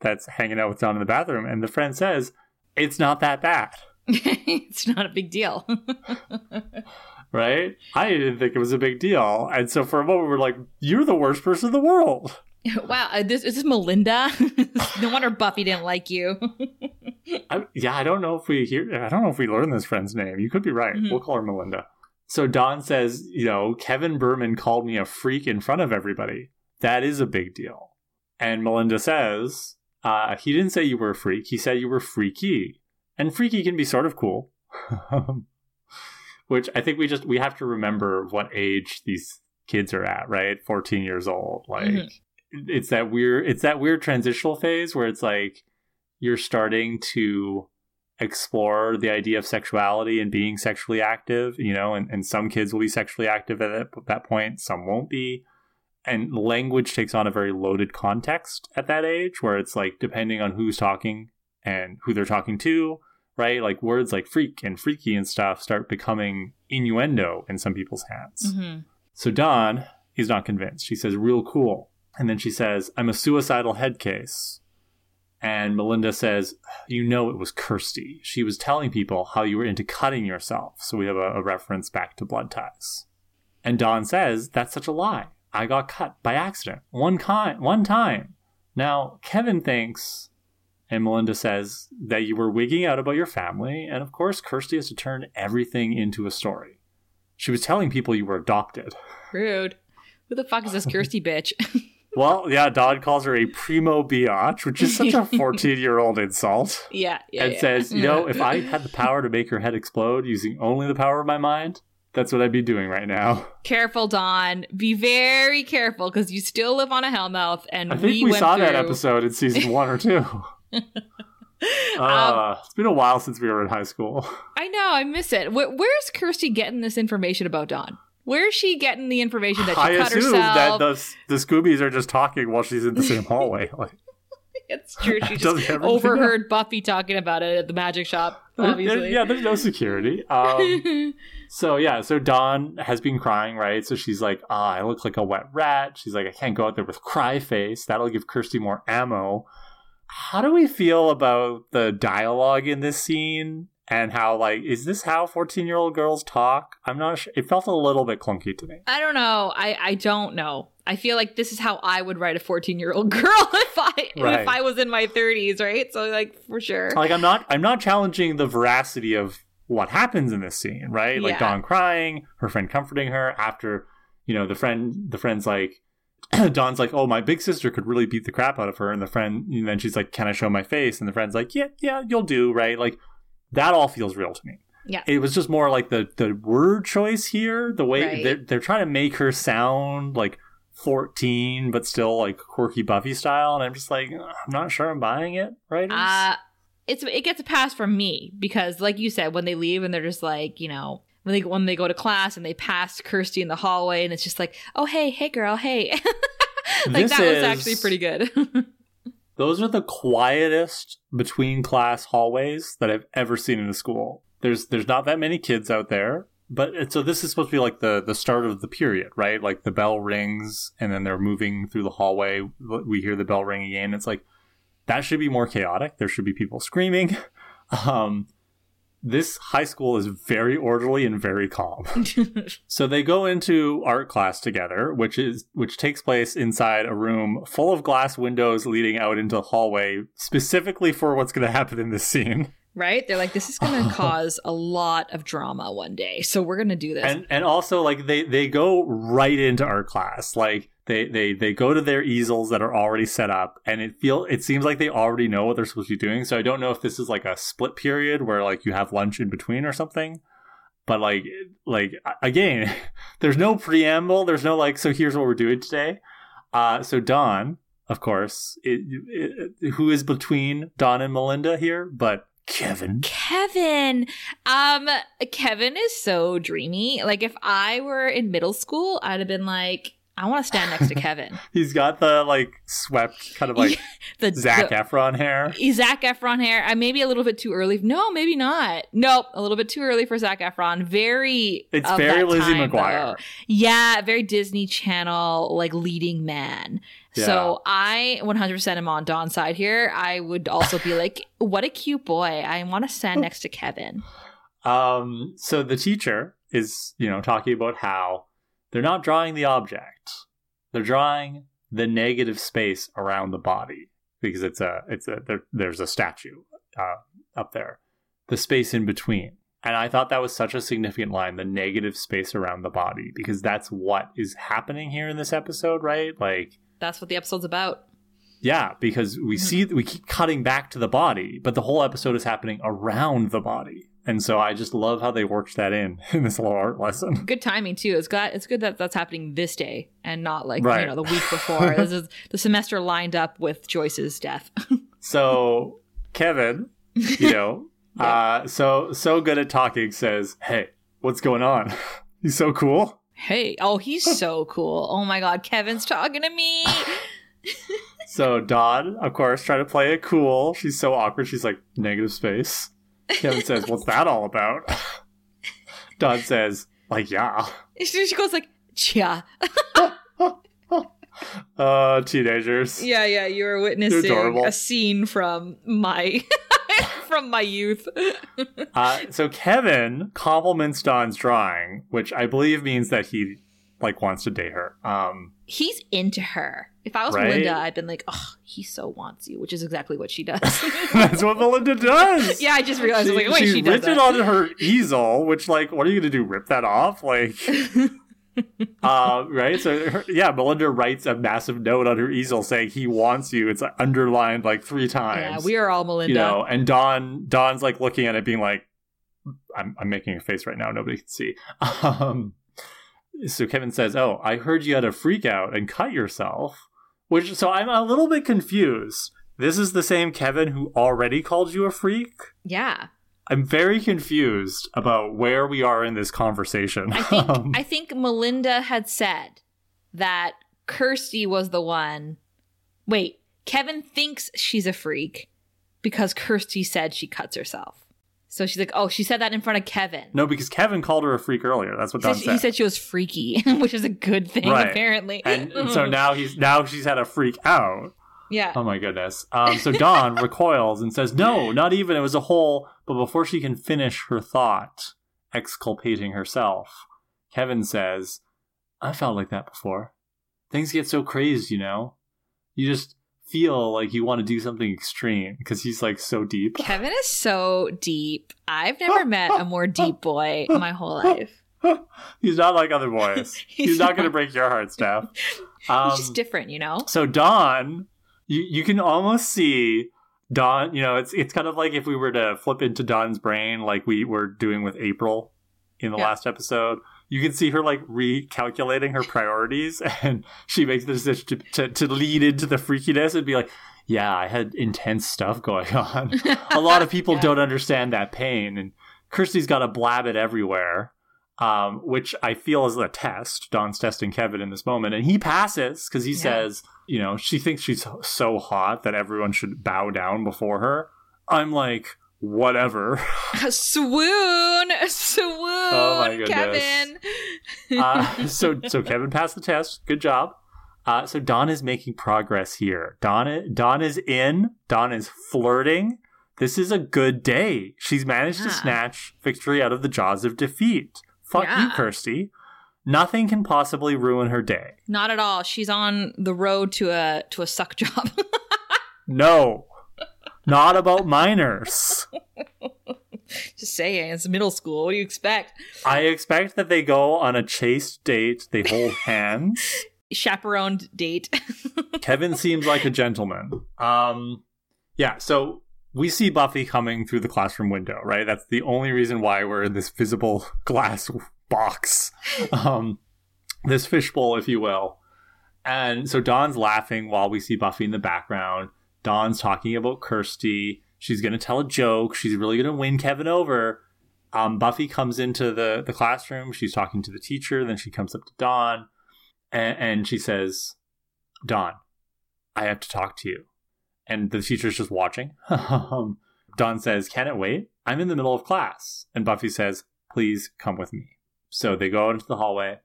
that's hanging out with Dawn in the bathroom, and the friend says, It's not that bad. it's not a big deal. right? I didn't think it was a big deal. And so for a moment, we're like, You're the worst person in the world. wow, uh, this is this Melinda? no wonder Buffy didn't like you. I, yeah, I don't know if we hear. I don't know if we learn this friend's name. You could be right. Mhm. We'll call her Melinda. So Dawn says, you know, Kevin Berman called me a freak in front of everybody. That is a big deal. And Melinda says, uh, he didn't say you were a freak. He said you were freaky, and freaky can be sort of cool. Which I think we just we have to remember what age these kids are at, right? Fourteen years old, like. Mhm. It's that weird. It's that weird transitional phase where it's like you're starting to explore the idea of sexuality and being sexually active, you know, and, and some kids will be sexually active at that, that point, some won't be. And language takes on a very loaded context at that age where it's like depending on who's talking and who they're talking to, right? Like words like freak and freaky and stuff start becoming innuendo in some people's hands. hmm So Dawn is not convinced. She says, real cool. And then she says, I'm a suicidal head case. And Melinda says, You know, it was Kirsty. She was telling people how you were into cutting yourself. So we have a, a reference back to blood ties. And Dawn says, That's such a lie. I got cut by accident. One, ki- one time. Now, Kevin thinks, and Melinda says, that you were wigging out about your family. And of course, Kirsty has to turn everything into a story. She was telling people you were adopted. Rude. Who the fuck is this Kirsty bitch? Well, yeah, Dawn calls her a primo biatch, which is such a 14 year old insult. yeah, yeah. and yeah. says, you know, if I had the power to make her head explode using only the power of my mind, that's what I'd be doing right now. careful, Dawn. Be very careful because you still live on a hellmouth, and I think we, went saw that episode in season one or two. Uh, it's been a while since we were in high school. I know, I miss it. Where, where's Kirsty getting this information about Dawn? Where is she getting the information that she I cut assume herself? that the, the Scoobies are just talking while she's in the same hallway. Like, it's true. She just overheard Buffy talking about it at the magic shop. Obviously, yeah, there's no security. Um, So yeah, so Dawn has been crying, right? So she's like, "Ah, I look like a wet rat." She's like, "I can't go out there with cry face. That'll give Kirsty more ammo." How do we feel about the dialogue in this scene and how like is this how 14-year-old girls talk? I'm not sure. It felt a little bit clunky to me. I don't know. I I don't know. I feel like this is how I would write a 14 year old girl if I Right. if I was in my 30s, right? So like for sure. Like I'm not I'm not challenging the veracity of what happens in this scene, right? Like Yeah. Dawn crying, her friend comforting her after, you know, the friend the friend's like Dawn's like, "Oh, my big sister could really beat the crap out of her," and the friend, and then she's like, "Can I show my face?" And the friend's like, "Yeah, yeah, you'll do." Right? Like that all feels real to me. Yeah. It was just more like the the word choice here, the way Right. they're they're trying to make her sound like 14 but still like quirky Buffy style, and I'm just like, I'm not sure I'm buying it. Right? Uh it's it gets a pass from me because like you said when they leave and they're just like, you know, when they when they go to class and they pass Kirsty in the hallway and it's just like, "Oh, hey, hey girl, hey." like This that was actually pretty good. Those are the quietest between class hallways that I've ever seen in a school. There's there's not that many kids out there, but so this is supposed to be like the the start of the period, right? Like the bell rings and then they're moving through the hallway. We hear the bell ring again. It's like that should be more chaotic. There should be people screaming. Um, this high school is very orderly and very calm. So they go into art class together, which is which takes place inside a room full of glass windows leading out into the hallway, specifically for what's going to happen in this scene. right? They're like this is going to cause a lot of drama one day. So we're going to do this. And and also like they they go right into art class. Like they they they go to their easels that are already set up and it feel it seems like they already know what they're supposed to be doing. So I don't know if this is like a split period where like you have lunch in between or something. But like like again, there's no preamble, there's no like so here's what we're doing today. Uh so Dawn, of course, it, it, who is between Dawn and Melinda here, but Kevin. Kevin. Um Kevin is so dreamy. Like if I were in middle school, I'd have been like I want to stand next to Kevin. He's got the like swept kind of like the Zac the- Efron hair. Zac Efron hair. I maybe a little bit too early. No, maybe not. Nope, a little bit too early for Zac Efron. Very. It's very Lizzie time, McGuire. though. Yeah, very Disney Channel like leading man. So I 100% am on Dawn's side here. I would also be like, what a cute boy. I want to stand next to Kevin. Um, so the teacher is, you know, talking about how they're not drawing the object. They're drawing the negative space around the body because it's a it's a there, there's a statue uh, up there, the space in between. And I thought that was such a significant line, the negative space around the body, because that's what is happening here in this episode, right? Like That's what the episode's about. yeah, because we see we keep cutting back to the body, but the whole episode is happening around the body. And so I just love how they worked that in in this little art lesson. Good timing too. It's glad it's good that that's happening this day and not like Right. you know the week before. this is the semester lined up with Joyce's death. So Kevin, you know, uh, so so good at talking, says, "Hey, what's going on? He's so cool." hey, oh, he's so cool. Oh my god, Kevin's talking to me. So Dawn, of course, trying to play it cool. She's so awkward. She's like negative space. Kevin says, "What's that all about?" Dawn says, "Like yeah, she she goes like, "Chia." uh, teenagers." Yeah, yeah, you were They're witnessing a scene from my from my youth. Uh, so Kevin compliments Dawn's drawing, which I believe means that he like wants to date her. Um, He's into her. If I was Right? Melinda, I'd been like, "Oh, he so wants you," which is exactly what she does. that's what Melinda does. yeah, I just realized. I was like, "Wait, she she, does that." on her easel, which like, what are you gonna do? Rip that off? Like, uh, right? So her, yeah, Melinda writes a massive note on her easel saying he wants you. It's like, underlined like three times. yeah, we are all Melinda. you know, and Dawn, Dawn's like looking at it, being like, I'm, I'm making a face right now. Nobody can see. Um, so Kevin says, "Oh, I heard you had a freak out and cut yourself." Which, so I'm a little bit confused. This is the same Kevin who already called you a freak. yeah, I'm very confused about where we are in this conversation. I think Um, I think Melinda had said that Kirsty was the one. Wait, Kevin thinks she's a freak because Kirsty said she cuts herself. So she's like, "Oh, she said that in front of Kevin." no, because Kevin called her a freak earlier. That's what Dawn said, he said she was freaky, which is a good thing Right. apparently. and, and so now he's now she's had a freak out. yeah, Oh my goodness. Um, so Dawn recoils and says, "No, not even. It was a hole." But before she can finish her thought, exculpating herself, Kevin says, "I felt like that before. Things get so crazed, you know. You just feel like you want to do something extreme because he's like so deep." Kevin is so deep. I've never met a more deep boy in my whole life. he's not like other boys. He's, not going to break your heart, Steph. Um, He's just different, you know. So Dawn, you you can almost see Dawn. You know, it's it's kind of like if we were to flip into Dawn's brain, like we were doing with April in the Yeah. last episode. You can see her like recalculating her priorities, and she makes the decision to, to to lead into the freakiness and be like, "Yeah, I had intense stuff going on. a lot of people Yeah. don't understand that pain, and Kirsty's got to blab it everywhere." Um, which I feel is a test. Dawn's testing Kevin in this moment, and he passes because he Yeah. says, "You know, she thinks she's so hot that everyone should bow down before her." I'm like, whatever. swoon, swoon, Oh my. Kevin. uh, so, so Kevin passed the test. Good job. Uh, so Dawn is making progress here. Dawn, Dawn is in. Dawn is flirting. This is a good day. She's managed to snatch victory out of the jaws of defeat. Fuck you, Kirsty. Nothing can possibly ruin her day. Not at all. She's on the road to a to a suck job. No, not about minors. Just saying, it's middle school. What do you expect? I expect that they go on a chaste date. They hold hands. Chaperoned date. Kevin seems like a gentleman. Um, yeah. So we see Buffy coming through the classroom window, right? That's the only reason why we're in this visible glass box, um, this fishbowl, if you will. And so Dawn's laughing while we see Buffy in the background. Dawn's talking about Kirsty. She's going to tell a joke. She's really going to win Kevin over. Um, Buffy comes into the, the classroom. She's talking to the teacher. Then she comes up to Dawn and, and she says, Dawn, I have to talk to you. And the teacher's just watching. Dawn says, Can it wait? I'm in the middle of class. And Buffy says, Please come with me. So they go out into the hallway.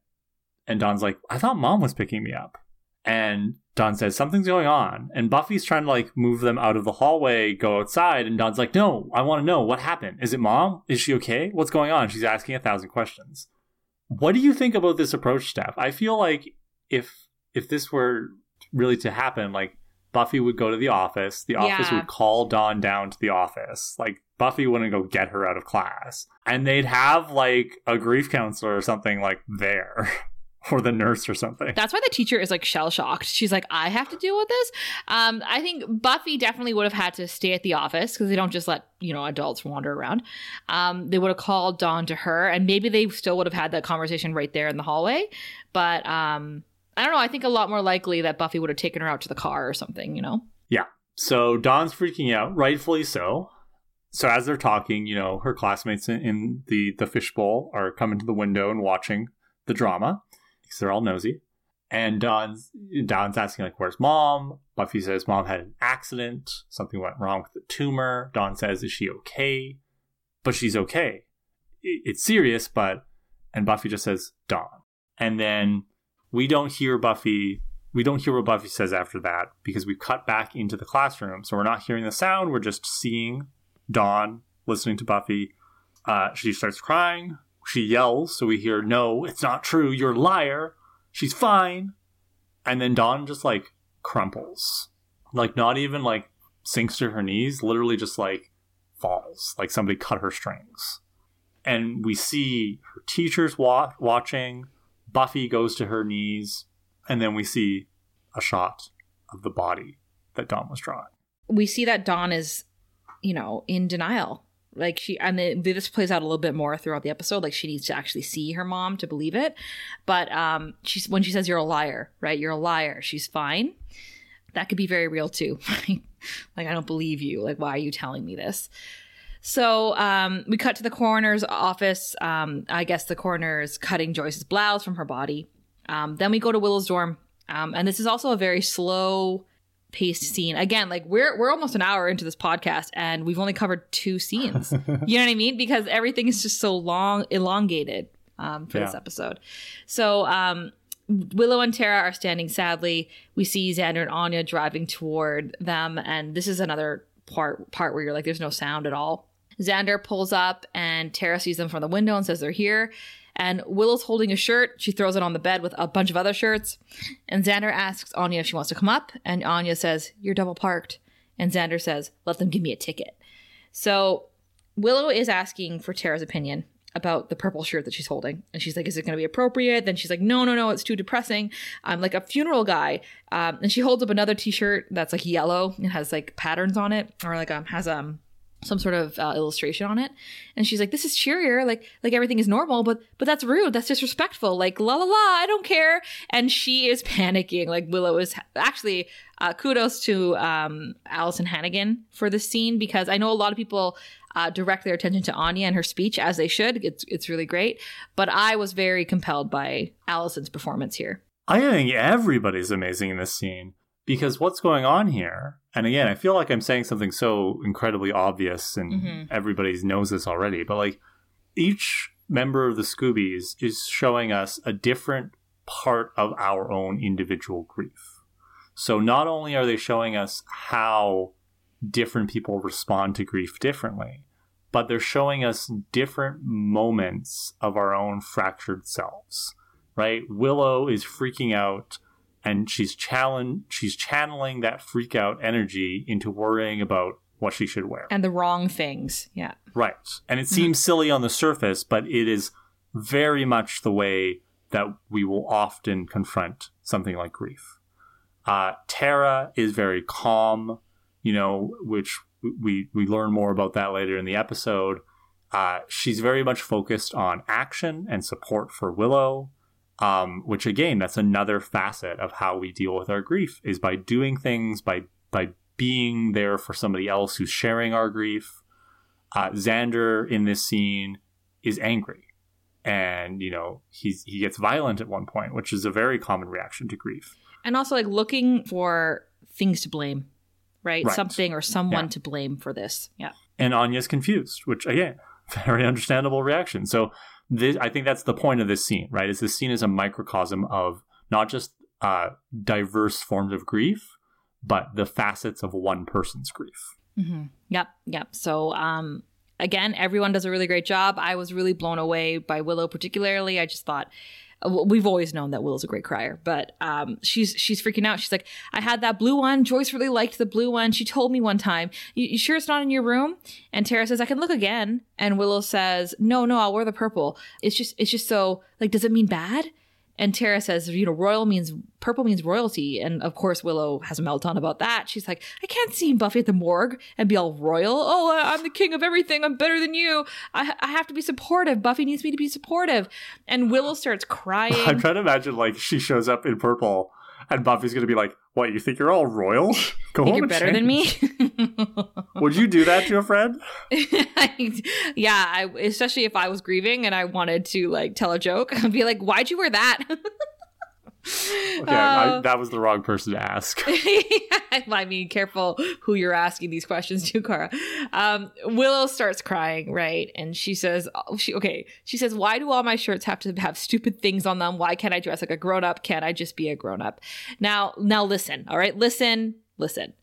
And Dawn's like, I thought mom was picking me up. And Dawn says, Something's going on. And Buffy's trying to like move them out of the hallway, go outside. And Dawn's like, No, I want to know what happened. Is it mom? Is she okay? What's going on? She's asking a thousand questions. What do you think about this approach, Steph? I feel like if if this were really to happen, like Buffy would go to the office, the office Yeah. would call Dawn down to the office. Like Buffy wouldn't go get her out of class. And they'd have like a grief counselor or something like there. or the nurse or something. That's why the teacher is like shell shocked. She's like, I have to deal with this. Um, I think Buffy definitely would have had to stay at the office because they don't just let you know adults wander around. Um, they would have called Dawn to her, and maybe they still would have had that conversation right there in the hallway. But um, I don't know. I think a lot more likely that Buffy would have taken her out to the car or something. You know. Yeah. So Dawn's freaking out, rightfully so. So as they're talking, you know, her classmates in, in the the fishbowl are coming to the window and watching the drama because they're all nosy. And Don's Dawn's asking like, "Where's mom?" Buffy says, "Mom had an accident. Something went wrong with the tumor." Dawn says, "Is she okay?" But she's okay. It's serious, but and Buffy just says, "Dawn." And then we don't hear Buffy we don't hear what Buffy says after that because we've cut back into the classroom. So we're not hearing the sound, we're just seeing Dawn listening to Buffy. Uh, she starts crying. She yells, so we hear, No, it's not true. You're a liar. She's fine. And then Dawn just like crumples. Like, not even like sinks to her knees, literally just like falls, like somebody cut her strings. And we see her teachers wa- watching. Buffy goes to her knees and then we see a shot of the body that Dawn was drawing. we see that Dawn is, you know, in denial. Like she, and the, this plays out a little bit more throughout the episode. Like she needs to actually see her mom to believe it. But um, she's when she says you're a liar, right? You're a liar. She's fine. That could be very real too. like I don't believe you. Like why are you telling me this? So um, we cut to the coroner's office. Um, I guess the coroner is cutting Joyce's blouse from her body. Um, then we go to Willow's dorm, um, and this is also a very slow paced scene. Again, like we're we're almost an hour into this podcast, and we've only covered two scenes. you know what I mean? Because everything is just so long, elongated um, for this episode. So um, Willow and Tara are standing sadly. We see Xander and Anya driving toward them, and this is another part part where you're like, there's no sound at all. Xander pulls up, and Tara sees them from the window and says they're here. And Willow's holding a shirt. She throws it on the bed with a bunch of other shirts. And Xander asks Anya if she wants to come up. And Anya says, You're double parked. And Xander says, Let them give me a ticket. So Willow is asking for Tara's opinion about the purple shirt that she's holding. And she's like, Is it going to be appropriate? Then she's like, No, no, no, it's too depressing. I'm like a funeral guy. Um, and she holds up another t shirt that's like yellow and has like patterns on it, or like um, has um, some sort of uh, illustration on it. And she's like this is cheerier. Like like everything is normal but but that's rude. That's disrespectful. Like la la la i don't care. And she is panicking. Like willow is actually uh, kudos to um Alyson Hannigan for this scene because i know a lot of people uh, direct their attention to anya and her speech as they should. It's it's really great. But i was very compelled by Alyson's performance here. I think everybody's amazing in this scene because what's going on here, and again, I feel like I'm saying something so incredibly obvious and Mhm. everybody knows this already, but like each member of the Scoobies is showing us a different part of our own individual grief. So not only are they showing us how different people respond to grief differently, but they're showing us different moments of our own fractured selves. Right? Willow is freaking out and she's challenge she's channeling that freak out energy into worrying about what she should wear. and the wrong things yeah Right. And it seems silly on the surface, but it is very much the way that we will often confront something like grief. Uh, Tara is very calm, you know, which we, we learn more about that later in the episode. Uh, she's very much focused on action and support for Willow, um, which again, that's another facet of how we deal with our grief is by doing things, by, by being there for somebody else who's sharing our grief uh, Xander in this scene is angry, and you know he's he gets violent at one point, which is a very common reaction to grief. and also like looking for things to blame right, Right. something or someone Yeah. to blame for this yeah And Anya's confused, which again, very understandable reaction. So this, I think that's the point of this scene, right? Is this scene is a microcosm of not just uh, diverse forms of grief, but the facets of one person's grief. hmm Yep, yep. So, um, again, everyone does a really great job. I was really blown away by Willow, particularly. I just thought We've always known that Willow's a great crier, but um, she's she's freaking out. She's like, "I had that blue one. Joyce really liked the blue one. She told me one time. You, you sure it's not in your room?" And Tara says, "I can look again." And Willow says, "No, no, I'll wear the purple. It's just it's just so like, does it mean bad?" And Tara says, you know, royal means purple means royalty. And of course, Willow has a meltdown about that. She's like, I can't see Buffy at the morgue and be all royal. Oh, I'm the king of everything. I'm better than you. I, I have to be supportive. Buffy needs me to be supportive. And Willow starts crying. I'm trying to imagine like she shows up in purple and Buffy's gonna be like, What, you think you're all royal? Go Think home you're better than me? Would you do that to a friend? yeah, I, especially if I was grieving and I wanted to like tell a joke, I'd be like, "Why'd you wear that?" Okay, I, Uh, that was the wrong person to ask. I mean, careful who you're asking these questions to, Kara. Um, Willow starts crying, right? And she says, oh, "She okay." She says, "Why do all my shirts have to have stupid things on them? Why can't I dress like a grown up? Can't I just be a grown up?" Now, now listen, all right, listen, listen.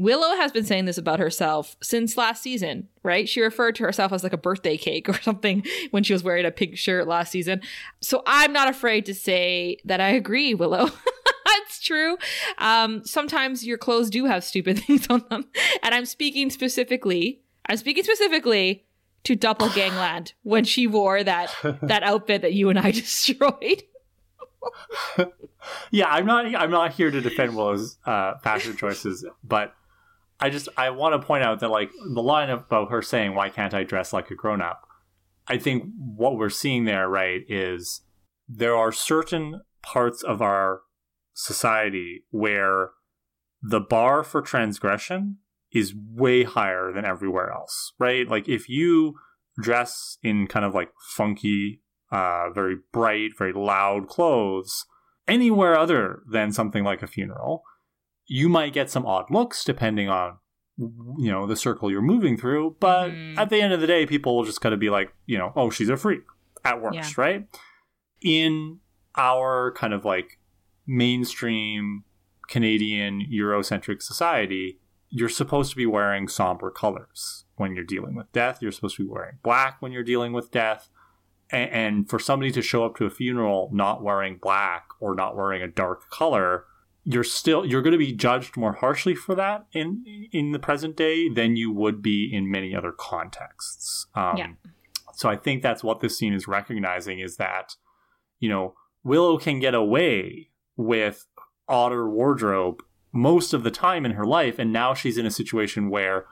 Willow has been saying this about herself since last season, right? She referred to herself as like a birthday cake or something when she was wearing a pink shirt last season. So I'm not afraid to say that I agree, Willow. That's true. Um, sometimes your clothes do have stupid things on them. And I'm speaking specifically, I'm speaking specifically to Doppelgangland when she wore that that outfit that you and I destroyed. yeah, I'm not. I'm not here to defend Willow's uh, fashion choices, but I just I want to point out that like the line about her saying, "Why can't I dress like a grown up?" I think what we're seeing there, right, is there are certain parts of our society where the bar for transgression is way higher than everywhere else, right? Like if you dress in kind of like funky, uh, very bright, very loud clothes anywhere other than something like a funeral, you might get some odd looks depending on you know the circle you're moving through. But Mhm. at the end of the day, people will just kind of be like, you know, oh, she's a freak at worst, Yeah. right? In our kind of like mainstream Canadian Eurocentric society, you're supposed to be wearing somber colors when you're dealing with death. You're supposed to be wearing black when you're dealing with death. And, and for somebody to show up to a funeral not wearing black or not wearing a dark color, you're still you're going to be judged more harshly for that in in the present day than you would be in many other contexts. Um, Yeah. So I think that's what this scene is recognizing is that you know Willow can get away with odder wardrobe most of the time in her life, and now she's in a situation where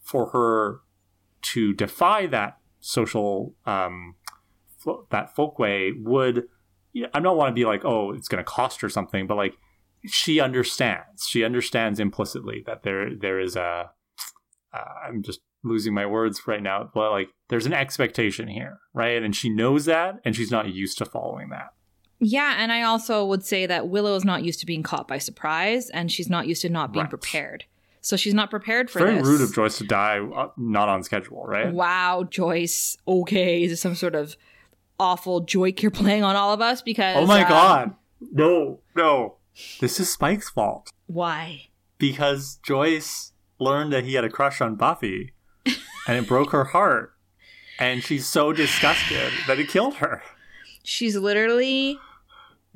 for her to defy that social um, that folkway would yeah, I don't want to be like, oh, it's going to cost her something, but like she understands. She understands implicitly that there there is a. Uh, I'm just losing my words right now, but like there's an expectation here, right? And she knows that, and she's not used to following that. Yeah, and I also would say that Willow is not used to being caught by surprise, and she's not used to not being Right. prepared. So she's not prepared for Very this. rude of Joyce to die uh, not on schedule, right? Wow, Joyce. Okay, is this some sort of awful joke you're playing on all of us? Because Oh my um, god, no, no, this is Spike's fault why? because Joyce learned that he had a crush on Buffy, and it broke her heart, and she's so disgusted that it killed her. She's literally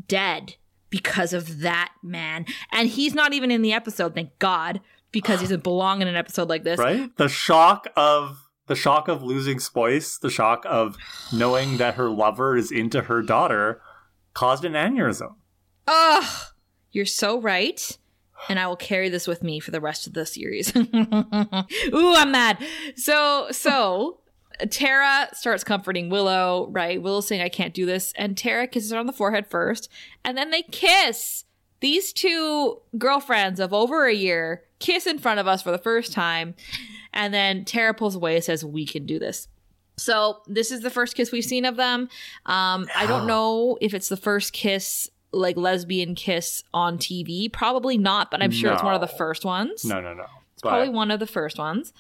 dead because of that man, and he's not even in the episode. Thank God, because he doesn't belong in an episode like this. right the shock of the shock of losing Spoice, the shock of knowing that her lover is into her daughter caused an aneurysm Ugh, you're so right. And I will carry this with me for the rest of the series. Ooh, I'm mad. So, so Tara starts comforting Willow, right? Willow's saying, I can't do this. And Tara kisses her on the forehead first. And then they kiss. These two girlfriends of over a year kiss in front of us for the first time. And then Tara pulls away and says, We can do this. So this is the first kiss we've seen of them. Um, I don't know if it's the first kiss, like lesbian kiss on TV. Probably not, but I'm sure it's one of the first ones. no no no It's probably one of the first ones.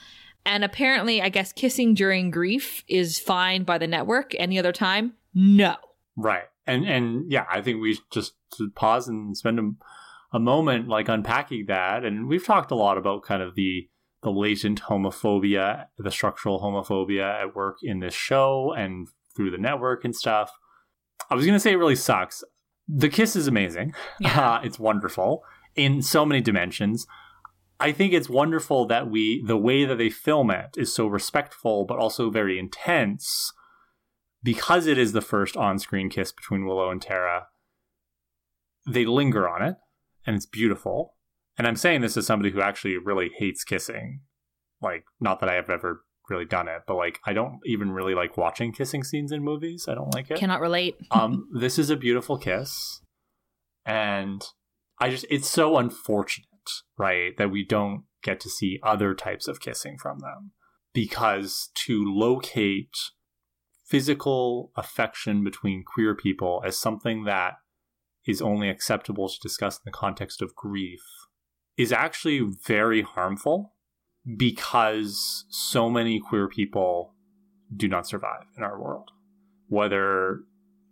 And apparently, I guess kissing during grief is fine by the network. Any other time, no. Right. And and yeah, I think we just pause and spend a, a moment like unpacking that. And we've talked a lot about kind of the the latent homophobia, the structural homophobia at work in this show and through the network and stuff. I was gonna say it really sucks. The kiss is amazing. Yeah. Uh, it's wonderful in so many dimensions. I think it's wonderful that we the way that they film it is so respectful but also very intense because it is the first on-screen kiss between Willow and Tara. They linger on it and it's beautiful. And I'm saying this as somebody who actually really hates kissing. Like not that I have ever really done it, but like I don't even really like watching kissing scenes in movies. I don't like it. Cannot relate. um this is a beautiful kiss and I just it's so unfortunate, right, that we don't get to see other types of kissing from them because to locate physical affection between queer people as something that is only acceptable to discuss in the context of grief is actually very harmful because so many queer people do not survive in our world. Whether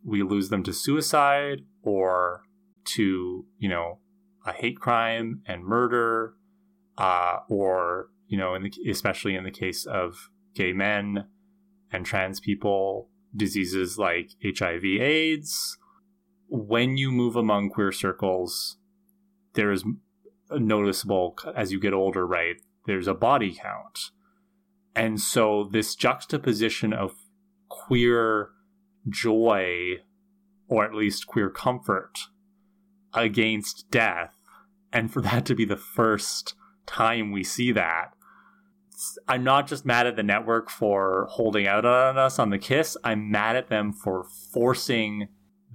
we lose them to suicide or to, you know, a hate crime and murder, uh, or, you know, in the, especially in the case of gay men and trans people, diseases like HIV, AIDS. When you move among queer circles, there is noticeable as you get older, right? There's a body count. And so this juxtaposition of queer joy, or at least queer comfort, against death, and for that to be the first time we see that, I'm not just mad at the network for holding out on us on the kiss. I'm mad at them for forcing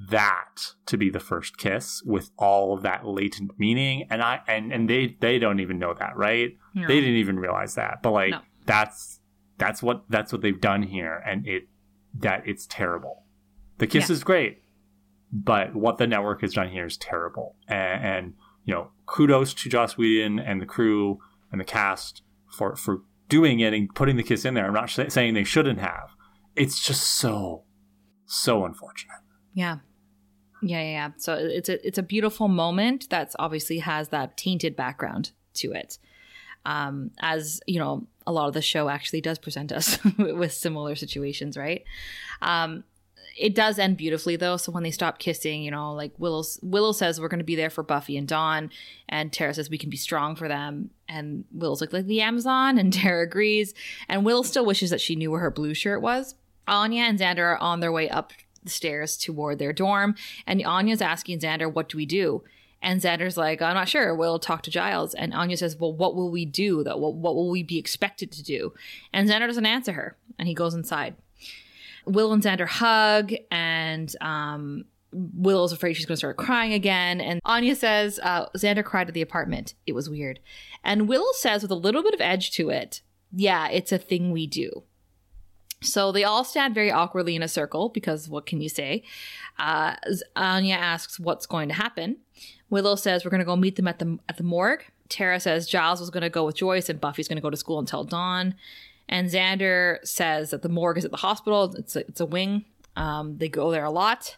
that to be the first kiss with all of that latent meaning and I and and they they don't even know that, right? No. They didn't even realize that. But like No. that's that's what that's what they've done here and it that it's terrible. The kiss Yeah. is great, but what the network has done here is terrible. And, and you know, kudos to Joss Whedon and the crew and the cast for for doing it and putting the kiss in there. I'm not sh- saying they shouldn't have. It's just so so unfortunate. Yeah. Yeah, yeah, yeah. So it's a it's a beautiful moment that's obviously has that tainted background to it. Um, as you know, a lot of the show actually does present us with similar situations, right? Um, it does end beautifully though. So when they stop kissing, you know, like Willow Willow says we're going to be there for Buffy and Dawn, and Tara says we can be strong for them, and Willow's like like the Amazon, and Tara agrees, and Will still wishes that she knew where her blue shirt was. Anya and Xander are on their way up the stairs toward their dorm, and Anya's asking Xander, "What do we do?" And Xander's like, "I'm not sure. We'll talk to Giles." And Anya says, "Well, what will we do though? What, what will we be expected to do?" And Xander doesn't answer her, and he goes inside. Will and Xander hug, and um, Willow's afraid she's going to start crying again. And Anya says, uh, Xander cried at the apartment. It was weird. And Will says, with a little bit of edge to it, yeah, it's a thing we do. So they all stand very awkwardly in a circle because what can you say? Uh, Anya asks what's going to happen. Willow says we're going to go meet them at the at the morgue. Tara says Giles was going to go with Joyce and Buffy's going to go to school until dawn. And Xander says that the morgue is at the hospital. It's a, it's a wing. Um, they go there a lot.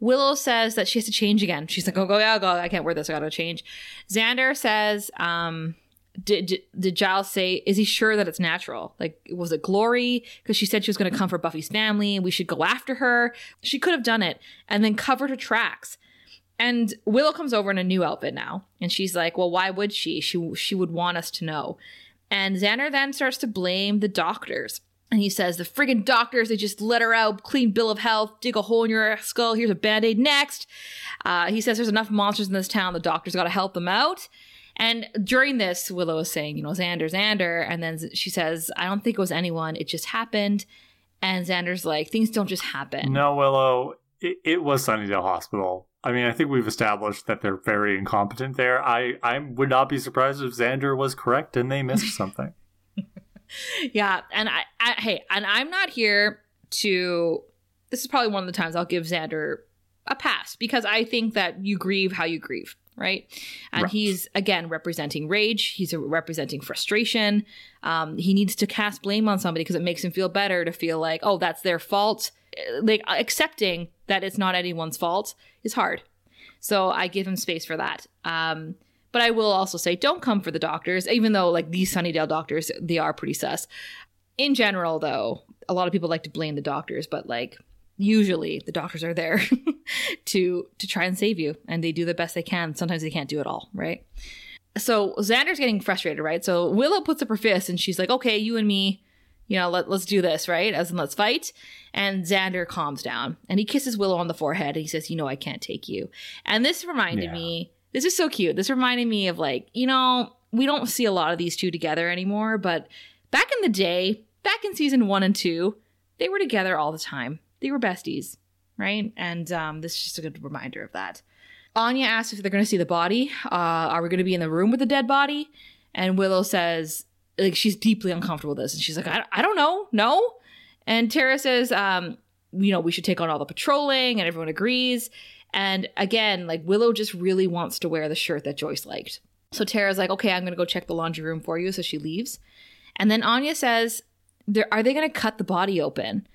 Willow says that she has to change again. She's like, "Oh, go, yeah, go. I can't wear this. I got to change." Xander says, um, did, did, did Giles say, is he sure that it's natural? Like, was it Glory? Because she said she was going to come for Buffy's family and we should go after her. She could have done it and then covered her tracks. And Willow comes over in a new outfit now. And she's like, well, why would she? She, she would want us to know. And Xander then starts to blame the doctors. And he says, the friggin' doctors, they just let her out, clean bill of health, dig a hole in your skull, here's a band aid next. Uh, he says there's enough monsters in this town, the doctors gotta help them out. And during this, Willow is saying, you know, Xander, Xander. And then she says, I don't think it was anyone. It just happened. And Xander's like, things don't just happen. No, Willow, it, it was Sunnydale Hospital. I mean, I think we've established that they're very incompetent there. I, I would not be surprised if Xander was correct and they missed something. yeah. And I, I, hey, and I'm not here to, this is probably one of the times I'll give Xander a pass because I think that you grieve how you grieve. Right. And Right. he's, again, representing rage. He's representing frustration. Um, he needs to cast blame on somebody because it makes him feel better to feel like, oh, that's their fault. Uh, Like accepting that it's not anyone's fault is hard. So I give him space for that. Um, but I will also say, don't come for the doctors, even though like these Sunnydale doctors, they are pretty sus. In general, though, a lot of people like to blame the doctors, but like usually the doctors are there to to try and save you and they do the best they can. Sometimes they can't do it all right? So xander's getting frustrated right? So willow puts up her fist and she's like okay you and me you know let, let's do this right? As in let's fight. And xander calms down and he kisses willow on the forehead and he says you know i can't take you. And this reminded yeah. me this is so cute. This reminded me of like you know we don't see a lot of these two together anymore but back in the day back in season one and two they were together all the time they were besties, right? And um, this is just a good reminder of that. Anya asks if they're going to see the body. Uh, are we going to be in the room with the dead body? And Willow says, like, she's deeply uncomfortable with this. And she's like, I, I don't know. No. And Tara says, um, you know, we should take on all the patrolling, and everyone agrees. And again, like, Willow just really wants to wear the shirt that Joyce liked. So Tara's like, okay, I'm going to go check the laundry room for you. So she leaves. And then Anya says, are they going to cut the body open?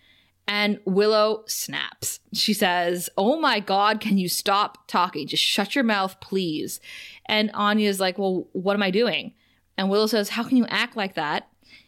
And Willow snaps. She says, Oh my God, can you stop talking? Just shut your mouth, please. And Anya's like, Well, what am I doing? And Willow says, How can you act like that?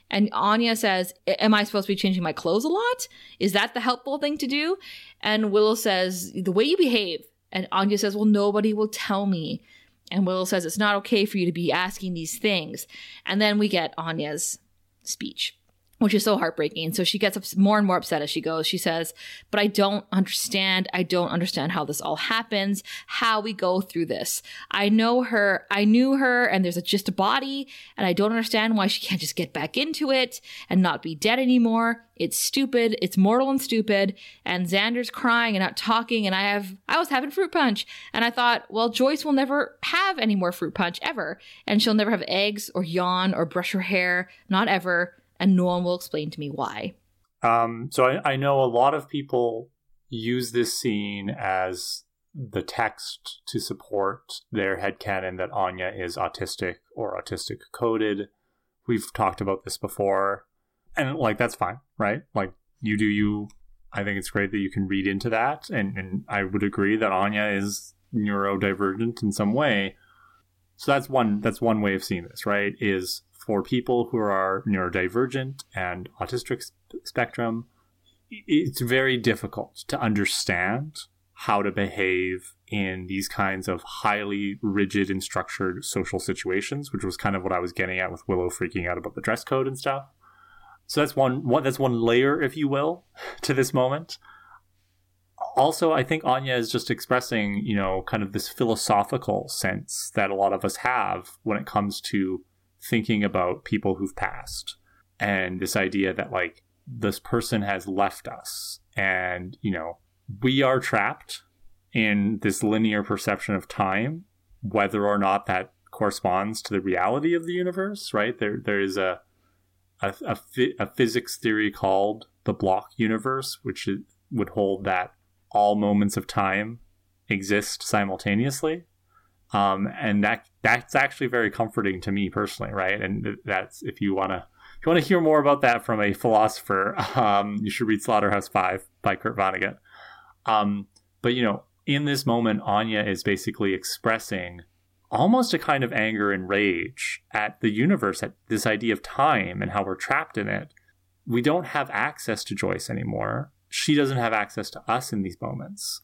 And Anya says, Am I supposed to be changing my clothes a lot? Is that the helpful thing to do? And Willow says, The way you behave. And Anya says, Well, nobody will tell me. And Willow says, It's not okay for you to be asking these things. And then we get Anya's speech which is so heartbreaking. So she gets more and more upset as she goes. She says, But I don't understand. I don't understand how this all happens, how we go through this. I know her, I knew her, and there's a, just a body, and I don't understand why she can't just get back into it and not be dead anymore. It's stupid. It's mortal and stupid. And Xander's crying and not talking. And I have, I was having fruit punch. And I thought, well, Joyce will never have any more fruit punch ever. And she'll never have eggs or yawn or brush her hair. Not ever and no one will explain to me why. Um, so I, I know a lot of people use this scene as the text to support their headcanon that Anya is autistic or autistic coded. We've talked about this before. And like that's fine, right? Like you do you I think it's great that you can read into that and, and I would agree that Anya is neurodivergent in some way. So that's one that's one way of seeing this, right? Is for people who are neurodivergent and autistic spectrum, it's very difficult to understand how to behave in these kinds of highly rigid and structured social situations, which was kind of what I was getting at with Willow freaking out about the dress code and stuff. So that's one, one that's one layer, if you will, to this moment. Also, I think Anya is just expressing, you know, kind of this philosophical sense that a lot of us have when it comes to thinking about people who've passed and this idea that like this person has left us and you know we are trapped in this linear perception of time whether or not that corresponds to the reality of the universe right? There there is a a, physics theory called the block universe which is, would hold that all moments of time exist simultaneously um, and that that's actually very comforting to me personally, right? And that's if you want to if you want to hear more about that from a philosopher, um, you should read Slaughterhouse Five by Kurt Vonnegut. Um, but you know, in this moment, Anya is basically expressing almost a kind of anger and rage at the universe, at this idea of time and how we're trapped in it. We don't have access to Joyce anymore. She doesn't have access to us in these moments.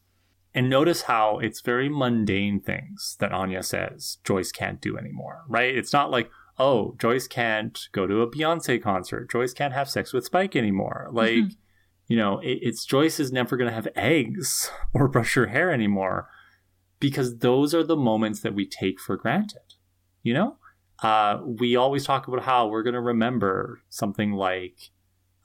And notice how it's very mundane things that Anya says Joyce can't do anymore, right? It's not like, oh, Joyce can't go to a Beyonce concert. Joyce can't have sex with Spike anymore. Mm-hmm. Like, mm-hmm. you know, it, it's Joyce is never going to have eggs or brush her hair anymore because those are the moments that we take for granted, you know? Uh, we always talk about how we're going to remember something like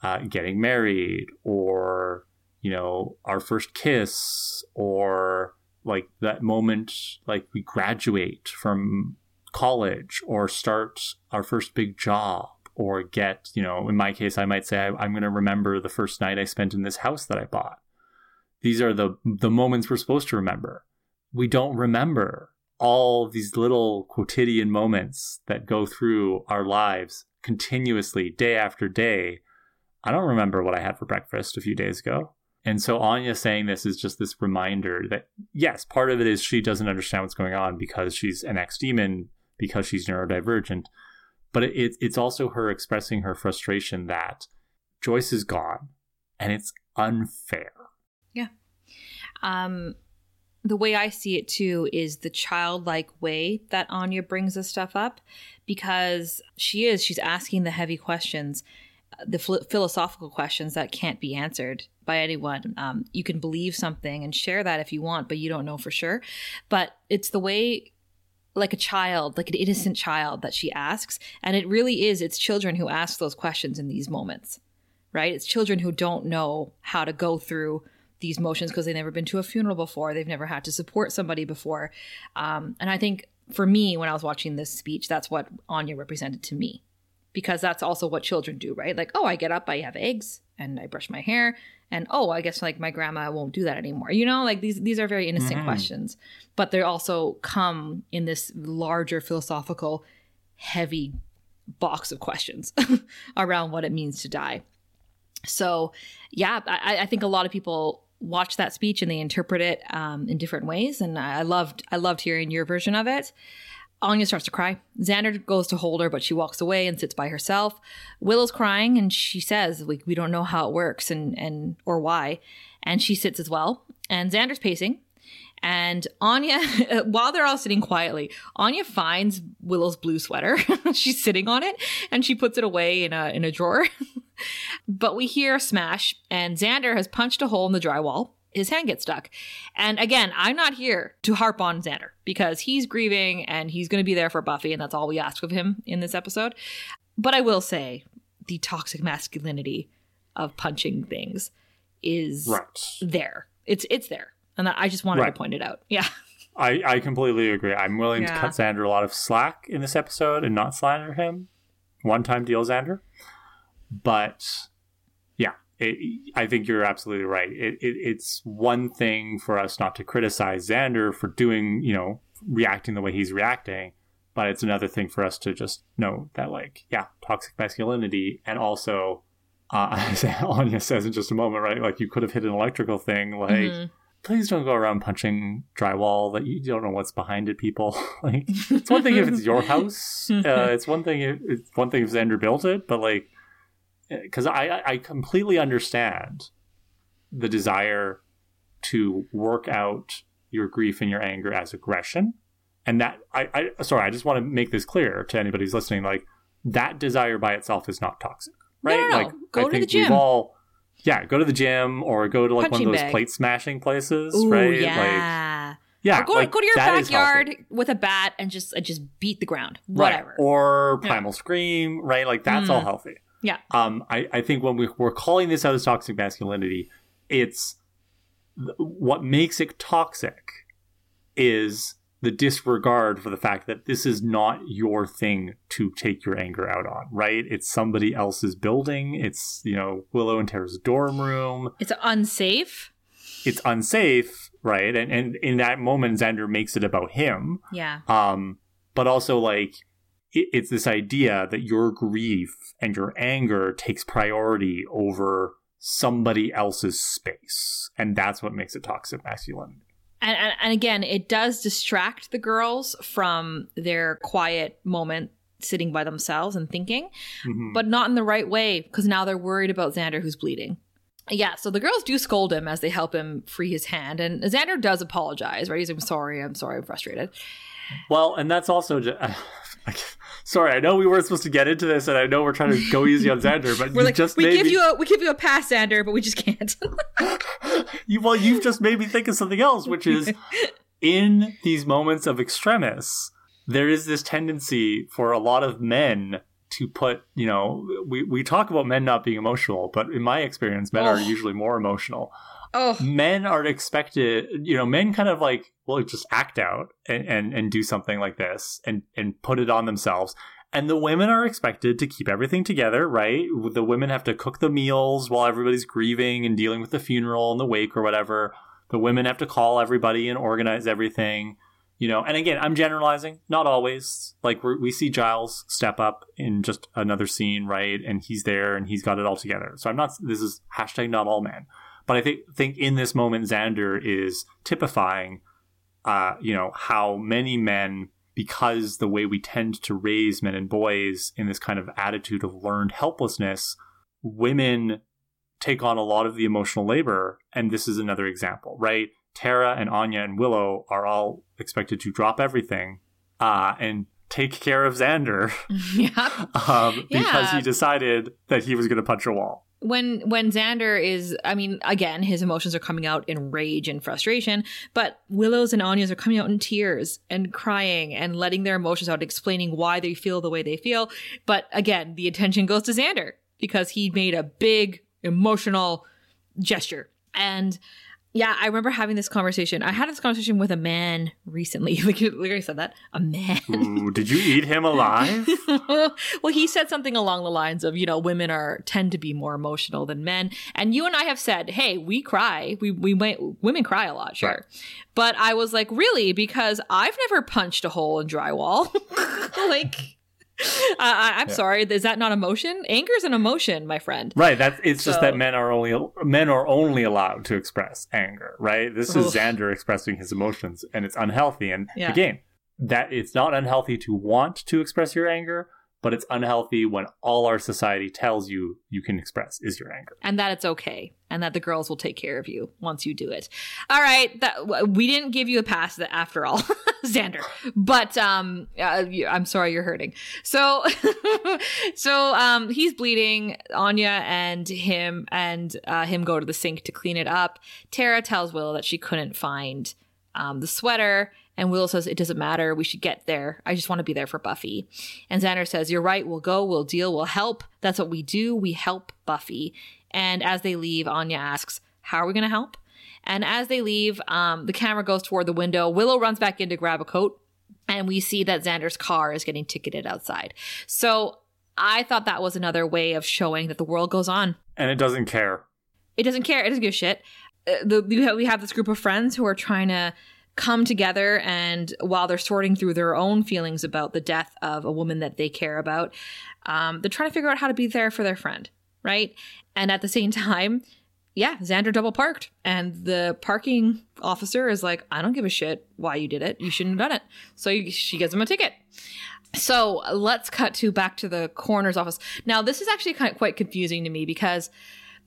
uh, getting married or you know, our first kiss or like that moment like we graduate from college or start our first big job or get, you know, in my case, I might say I, am going to remember the first night I spent in this house that I bought. These are the the moments we're supposed to remember. We don't remember all these little quotidian moments that go through our lives continuously, day after day. I don't remember what I had for breakfast a few days ago. And so Anya saying this is just this reminder that yes, part of it is she doesn't understand what's going on because she's an ex demon, because she's neurodivergent, but it, it's also her expressing her frustration that Joyce is gone and it's unfair. Yeah. Um, the way I see it too is the childlike way that Anya brings this stuff up because she is, she's asking the heavy questions, the philosophical questions that can't be answered by anyone. Um, you can believe something and share that if you want, but you don't know for sure. But it's the way like a child, like an innocent child that she asks. And it really is, it's children who ask those questions in these moments, right? It's children who don't know how to go through these motions because they've never been to a funeral before. They've never had to support somebody before. Um, and I think for me, when I was watching this speech, that's what Anya represented to me because that's also what children do, right? Like, oh, I get up, I have eggs, and I brush my hair, and oh, I guess like my grandma won't do that anymore. You know, like these these are very innocent mm-hmm. questions, but they also come in this larger philosophical, heavy box of questions around what it means to die. So, yeah, I, I think a lot of people watch that speech and they interpret it um, in different ways, and I loved I loved hearing your version of it. Anya starts to cry. Xander goes to hold her, but she walks away and sits by herself. Willow's crying, and she says, "We we don't know how it works and and or why," and she sits as well. And Xander's pacing, and Anya, while they're all sitting quietly, Anya finds Willow's blue sweater. She's sitting on it, and she puts it away in a in a drawer. but we hear a smash, and Xander has punched a hole in the drywall his hand gets stuck. And again, I'm not here to harp on Xander because he's grieving and he's going to be there for Buffy, and that's all we ask of him in this episode. But I will say the toxic masculinity of punching things is right. there. It's it's there, and I just wanted right. to point it out. Yeah. I, I completely agree. I'm willing yeah. to cut Xander a lot of slack in this episode and not slander him. One time deal, Xander. But it, I think you're absolutely right. It, it, it's one thing for us not to criticize Xander for doing, you know, reacting the way he's reacting, but it's another thing for us to just know that, like, yeah, toxic masculinity, and also, uh, as Anya says in just a moment, right? Like, you could have hit an electrical thing, like. Mm-hmm. Please don't go around punching drywall that you don't know what's behind it, people. like, it's one thing if it's your house. Uh, it's one thing if it's one thing if Xander built it, but like, because I I completely understand the desire to work out your grief and your anger as aggression, and that I, I sorry I just want to make this clear to anybody who's listening. Like that desire by itself is not toxic, right? No, no. Like go I to the gym. all yeah, go to the gym or go to like Punching one of those bag. plate smashing places, Ooh, right? Yeah. Like, yeah, or go, like, go to your backyard with a bat and just uh, just beat the ground, whatever. Right. Or primal yeah. scream, right? Like that's mm. all healthy. Yeah. Um, I, I think when we, we're calling this out as toxic masculinity, it's what makes it toxic is the disregard for the fact that this is not your thing to take your anger out on, right? It's somebody else's building. It's, you know, Willow and Tara's dorm room. It's unsafe. It's unsafe, right? And and in that moment Xander makes it about him. Yeah. Um, but also like it's this idea that your grief and your anger takes priority over somebody else's space and that's what makes it toxic masculinity and, and, and again it does distract the girls from their quiet moment sitting by themselves and thinking mm-hmm. but not in the right way because now they're worried about xander who's bleeding yeah, so the girls do scold him as they help him free his hand, and Xander does apologize, right? He's like, "I'm sorry, I'm sorry, I'm frustrated." Well, and that's also just, sorry, I know we weren't supposed to get into this, and I know we're trying to go easy on Xander, but we're like, just we give me... you a we give you a pass, Xander, but we just can't. you, well, you've just made me think of something else, which is in these moments of extremis, there is this tendency for a lot of men to put, you know, we, we talk about men not being emotional, but in my experience, men oh. are usually more emotional. Oh. Men are expected, you know, men kind of like, well, just act out and, and, and do something like this and, and put it on themselves. And the women are expected to keep everything together, right? The women have to cook the meals while everybody's grieving and dealing with the funeral and the wake or whatever. The women have to call everybody and organize everything, you know. And again, I'm generalizing, not always. Like we see Giles step up in just another scene, right? And he's there and he's got it all together. So I'm not. This is hashtag not all men. But I think think in this moment, Xander is typifying, uh, you know, how many men, because the way we tend to raise men and boys in this kind of attitude of learned helplessness, women take on a lot of the emotional labor. And this is another example, right? Tara and Anya and Willow are all expected to drop everything uh, and take care of Xander yeah. um, because Yeah. he decided that he was going to punch a wall. When when Xander is I mean again his emotions are coming out in rage and frustration but Willow's and Anya's are coming out in tears and crying and letting their emotions out explaining why they feel the way they feel. But again the attention goes to Xander because he made a big emotional gesture. And yeah, I remember having this conversation. I had this conversation with a man recently. Like, like I said that, a man. Ooh, did you eat him alive? well, he said something along the lines of, you know, women are tend to be more emotional than men, and you and I have said, hey, we cry, we we might, women cry a lot, sure, Right. but I was like, really, because I've never punched a hole in drywall, like. I, I- I'm Yeah. sorry. Is that not emotion? Anger is an emotion, my friend. Right. That's it's just that men are only men are only allowed to express anger. Right. This is. Xander expressing his emotions, and it's unhealthy. And Yeah. again, that it's not unhealthy to want to express your anger, but it's unhealthy when all our society tells you you can express is your anger. and that it's okay and that the girls will take care of you once you do it. All right that we didn't give you a pass that after all xander. But um uh, i'm sorry you're hurting. So so um he's bleeding. Anya and him and uh, him go to the sink to clean it up. Tara tells willow that she couldn't find um, the sweater and Willow says, It doesn't matter. We should get there. I just want to be there for Buffy. And Xander says, You're right. We'll go. We'll deal. We'll help. That's what we do. We help Buffy. And as they leave, Anya asks, How are we going to help? And as they leave, um, the camera goes toward the window. Willow runs back in to grab a coat. And we see that Xander's car is getting ticketed outside. So I thought that was another way of showing that the world goes on. And it doesn't care. It doesn't care. It doesn't give a shit. Uh, the, we, have, we have this group of friends who are trying to come together, and while they're sorting through their own feelings about the death of a woman that they care about, um, they're trying to figure out how to be there for their friend, right? And at the same time, yeah, Xander double parked, and the parking officer is like, "I don't give a shit why you did it. You shouldn't have done it." So she gives him a ticket. So let's cut to back to the coroner's office. Now, this is actually kind of quite confusing to me because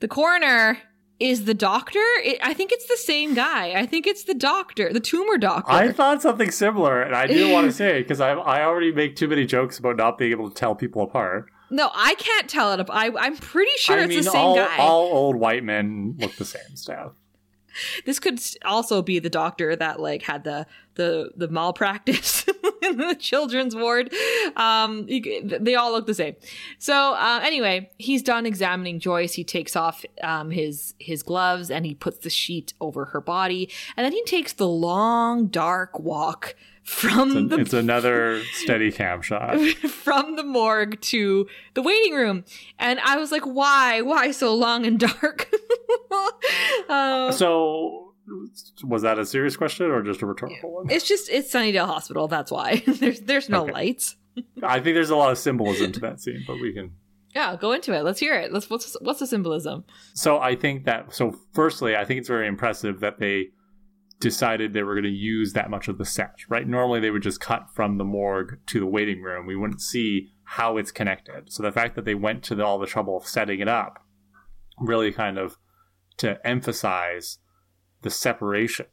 the coroner is the doctor. It, I think it's the same guy. I think it's the doctor, the tumor doctor. I thought something similar, and I didn't want to say it because I I already make too many jokes about not being able to tell people apart. no, I can't tell it. I, I'm pretty sure I it's mean, the same all, guy. all old white men look the same stuff. this could also be the doctor that like had the the the malpractice in the children's ward. Um they all look the same. So uh, anyway he's done examining joyce. He takes off um his his gloves and he puts the sheet over her body. And then he takes the long dark walk from the It's another steady cam shot. from the morgue to the waiting room and i was like why why so long and dark uh, So, was that a serious question or just a rhetorical one? It's just it's Sunnydale Hospital. That's why there's there's no Okay. lights. I think there's a lot of symbolism to that scene, but we can. Yeah, go into it. Let's hear it. Let's what's what's the symbolism? So I think that. So firstly, I think it's very impressive that they decided they were going to use that much of the set. Right? Normally they would just cut from the morgue to the waiting room. We wouldn't see how it's connected. So the fact that they went to the, all the trouble of setting it up, really kind of to emphasize the separation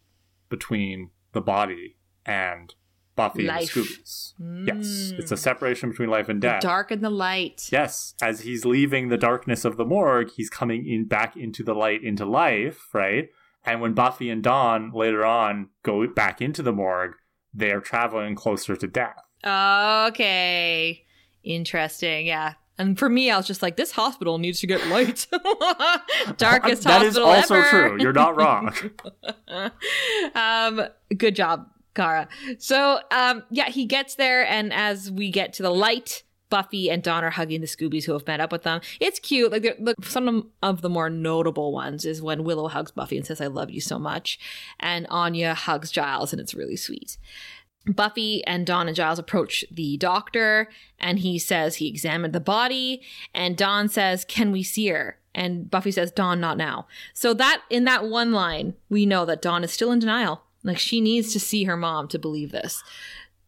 between the body and Buffy Life. and the Scoobies. Yes, Mm. it's a separation between life and The death. dark and the light. Yes, as he's leaving the darkness of the morgue, he's coming in back into the light, into life, right? And when Buffy and Dawn later on go back into the morgue, they are traveling closer to death. Okay. Interesting. Yeah. And for me, I was just like, this hospital needs to get light. Darkest hospital. that is also ever. true. You're not wrong. um, good job, Kara. So, um, yeah, he gets there, and as we get to the light, Buffy and Dawn are hugging the Scoobies who have met up with them. It's cute. Like, look, some of the more notable ones is when Willow hugs Buffy and says, "I love you so much," and Anya hugs Giles, and it's really sweet. Buffy and Dawn and Giles approach the doctor, and he says he examined the body. And Dawn says, "Can we see her?" And Buffy says, Dawn, not now." So that in that one line, we know that Dawn is still in denial. Like she needs to see her mom to believe this.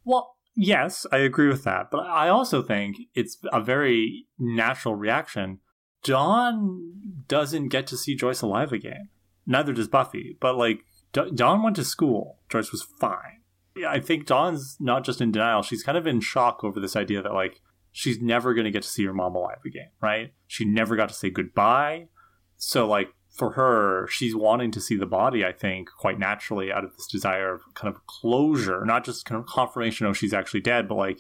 well, yes, I agree with that. But I also think it's a very natural reaction. Dawn doesn't get to see Joyce alive again. Neither does Buffy. But, like, Dawn went to school. Joyce was fine. I think Dawn's not just in denial; she's kind of in shock over this idea that like she's never going to get to see her mom alive again. Right? She never got to say goodbye. So like for her, she's wanting to see the body, I think, quite naturally out of this desire of kind of closure, not just kind of confirmation of she's actually dead, but like,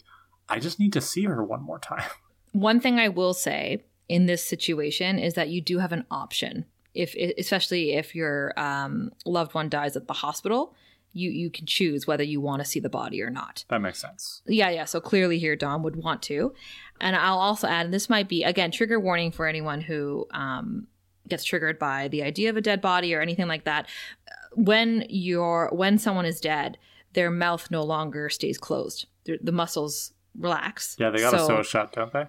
I just need to see her one more time. One thing I will say in this situation is that you do have an option. If especially if your um, loved one dies at the hospital, you you can choose whether you want to see the body or not. That makes sense. Yeah, yeah. So clearly here, Dawn would want to, and I'll also add, and this might be again trigger warning for anyone who um, gets triggered by the idea of a dead body or anything like that when you're when someone is dead their mouth no longer stays closed. The, the muscles relax. Yeah they got so, a sew shut don't they?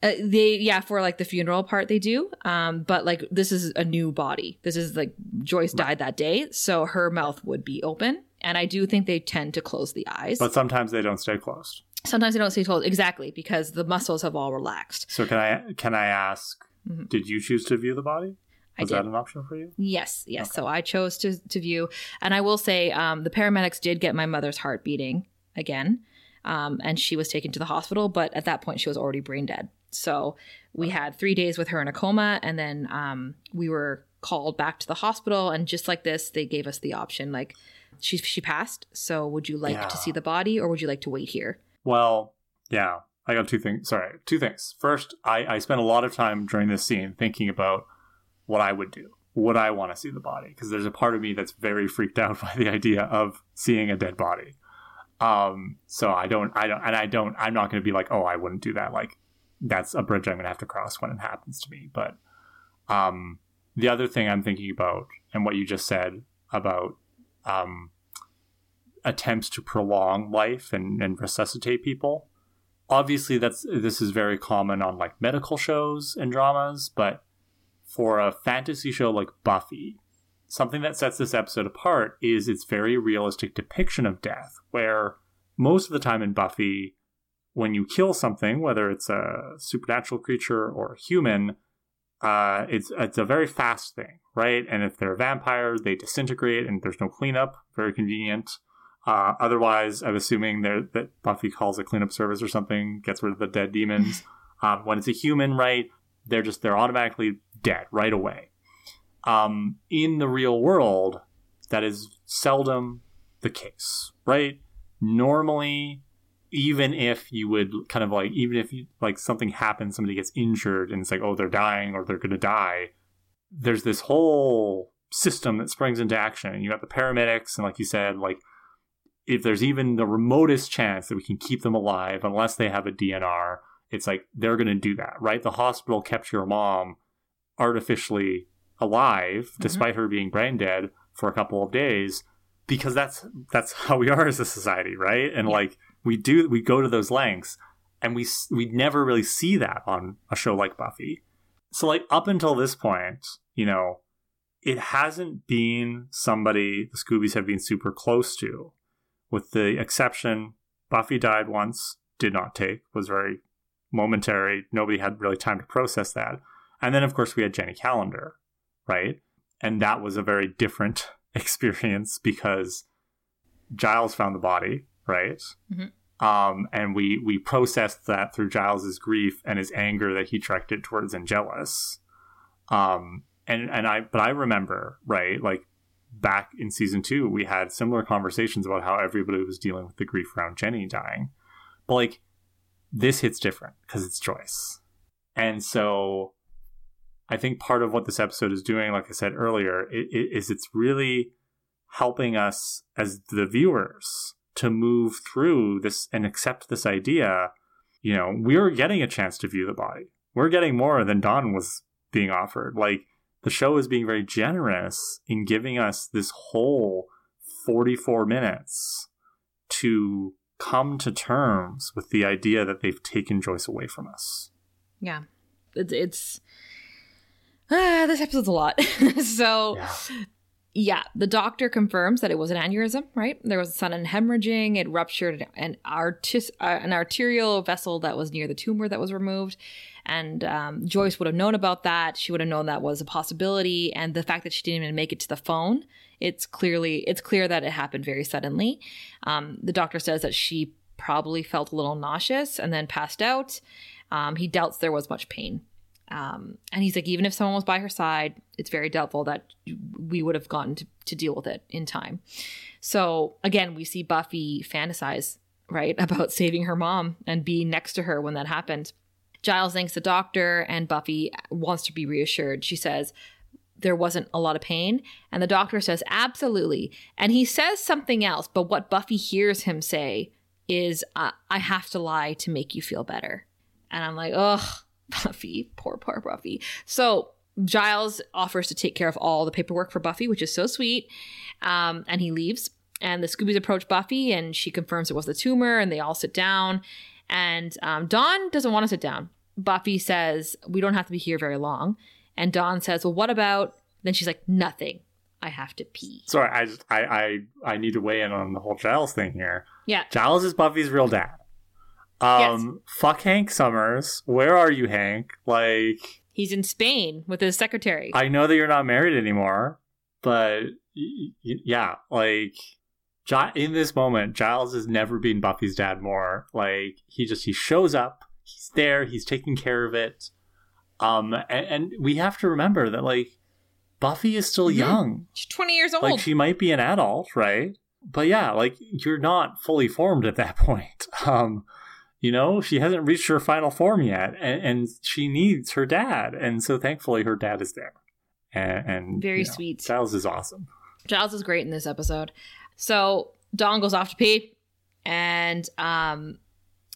Uh, they yeah for like the funeral part they do. Um but like this is a new body. This is like joyce right. died that day so her mouth would be open. And i do think they tend to close the eyes. But sometimes they don't stay closed. Sometimes they don't stay closed. Exactly because the muscles have all relaxed. So can i can i ask Mm-hmm. Did you choose to view the body? Was that an option for you? Yes, yes. Okay. So I chose to to view, and I will say um, the paramedics did get my mother's heart beating again, um, and she was taken to the hospital. But at that point, she was already brain dead. So we had three days with her in a coma, and then um, we were called back to the hospital. And just like this, they gave us the option like she she passed. So would you like yeah. to see the body, or would you like to wait here? Well, yeah. I got two things. Sorry, two things. First, I, I spent a lot of time during this scene thinking about what I would do. Would I want to see the body? Because there's a part of me that's very freaked out by the idea of seeing a dead body. Um, so I don't, I don't, and I don't, I'm not going to be like, oh, I wouldn't do that. Like, that's a bridge I'm going to have to cross when it happens to me. But, um, the other thing I'm thinking about, and what you just said about, um, attempts to prolong life and, and resuscitate people obviously that's this is very common on like medical shows and dramas but for a fantasy show like buffy something that sets this episode apart is its very realistic depiction of death where most of the time in buffy when you kill something whether it's a supernatural creature or a human uh, it's it's a very fast thing right? And if they're a vampire they disintegrate and there's no cleanup. Very convenient uh, otherwise, I'm assuming that Buffy calls a cleanup service or something, gets rid of the dead demons. um, when it's a human, right, they're just they're automatically dead right away. Um, in the real world, that is seldom the case, right? Normally, even if you would kind of like, even if you, like something happens, somebody gets injured, and it's like, oh, they're dying or they're going to die. There's this whole system that springs into action, you have the paramedics, and like you said, like if there's even the remotest chance that we can keep them alive, unless they have a DNR, it's like they're going to do that, right? The hospital kept your mom artificially alive, mm-hmm. despite her being brain dead for a couple of days, because that's that's how we are as a society, right? And yeah. like we do, we go to those lengths, and we we never really see that on a show like Buffy. So like up until this point, you know, it hasn't been somebody the Scoobies have been super close to with the exception Buffy died once, did not take, was very momentary. Nobody had really time to process that. And then, of course, we had Jenny Calendar, right? And that was a very different experience because Giles found the body, right? Mm-hmm. Um, and we we processed that through Giles's grief and his anger that he directed towards Angelus. Um, and and I but I remember right like back in season two, we had similar conversations about how everybody was dealing with the grief around Jenny dying. But like, this hits different because it's Joyce. And so I think part of what this episode is doing, like I said earlier, is it's really helping us as the viewers to move through this and accept this idea. You know, we're getting a chance to view the body. We're getting more than Dawn was being offered. Like, the show is being very generous in giving us this whole 44 minutes to come to terms with the idea that they've taken Joyce away from us. Yeah. It's, it's ah, this episode's a lot. so yeah. yeah. the doctor confirms that it was an aneurysm, right? There was a sudden hemorrhaging. It ruptured an, artis- uh, an arterial vessel that was near the tumor that was removed. And um, Joyce would have known about that. She would have known that was a possibility. And the fact that she didn't even make it to the phone It's clearly it's clear that it happened very suddenly. Um, the doctor says that she probably felt a little nauseous and then passed out. Um, he doubts there was much pain. Um, and he's like, even if someone was by her side, it's very doubtful that we would have gotten to, to deal with it in time. So again, we see Buffy fantasize, right, about saving her mom and being next to her when that happened. Giles thanks the doctor, and Buffy wants to be reassured. She says, there wasn't a lot of pain. And the doctor says, absolutely. And he says something else, but what Buffy hears him say is, uh, I have to lie to make you feel better. And I'm like, ugh, Buffy, poor, poor Buffy. So Giles offers to take care of all the paperwork for Buffy, which is so sweet. Um, and he leaves. And the Scoobies approach Buffy, and she confirms it was the tumor, and they all sit down. And um, Dawn doesn't want to sit down. Buffy says, We don't have to be here very long. And Dawn says, Well, what about? Then she's like, Nothing. I have to pee. Sorry, I, just, I I I need to weigh in on the whole Giles thing here. Yeah. Giles is Buffy's real dad. Um, yes. fuck Hank Summers. Where are you, Hank? Like he's in Spain with his secretary. I know that you're not married anymore, but y- y- yeah, like in this moment, Giles has never been Buffy's dad more. Like he just he shows up, he's there, he's taking care of it. Um, and, and we have to remember that like Buffy is still young. She's 20 years old. Like she might be an adult, right? But yeah, like you're not fully formed at that point. Um, you know, she hasn't reached her final form yet, and, and she needs her dad. And so thankfully, her dad is there. And, and very you know, sweet. Giles is awesome. Giles is great in this episode. So Dawn goes off to pee, and um,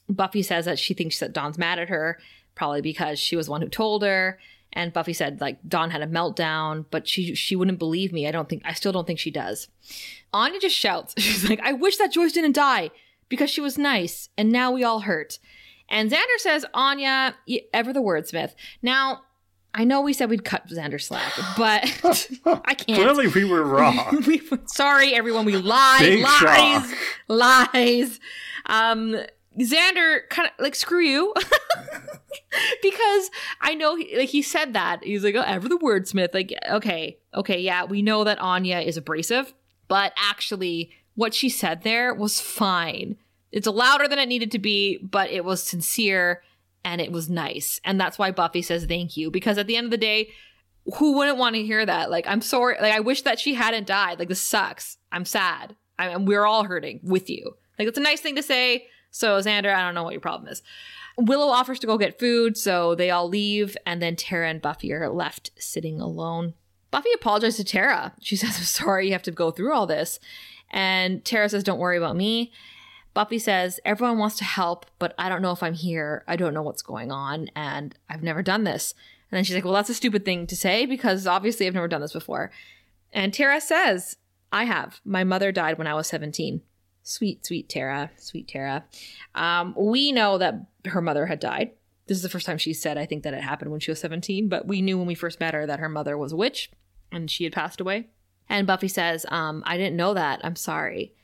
Buffy says that she thinks that Dawn's mad at her, probably because she was one who told her. And Buffy said like Dawn had a meltdown, but she she wouldn't believe me. I don't think I still don't think she does. Anya just shouts. She's like, "I wish that Joyce didn't die because she was nice, and now we all hurt." And Xander says, "Anya, ever the wordsmith." Now I know we said we'd cut Xander slack, but I can't. Clearly, we were wrong. we, sorry, everyone. We lied. Big lies. Shock. Lies. Um, Xander kind of like screw you because I know he, like he said that he's like oh, ever the wordsmith like okay okay yeah we know that Anya is abrasive but actually what she said there was fine it's louder than it needed to be but it was sincere and it was nice and that's why Buffy says thank you because at the end of the day who wouldn't want to hear that like I'm sorry like I wish that she hadn't died like this sucks I'm sad I mean, we're all hurting with you like it's a nice thing to say so, Xander, I don't know what your problem is. Willow offers to go get food, so they all leave, and then Tara and Buffy are left sitting alone. Buffy apologizes to Tara. She says, I'm sorry you have to go through all this. And Tara says, Don't worry about me. Buffy says, Everyone wants to help, but I don't know if I'm here. I don't know what's going on, and I've never done this. And then she's like, Well, that's a stupid thing to say because obviously I've never done this before. And Tara says, I have. My mother died when I was 17. Sweet, sweet Tara, sweet Tara. Um, we know that her mother had died. This is the first time she said, I think, that it happened when she was 17, but we knew when we first met her that her mother was a witch and she had passed away. And Buffy says, um, I didn't know that. I'm sorry.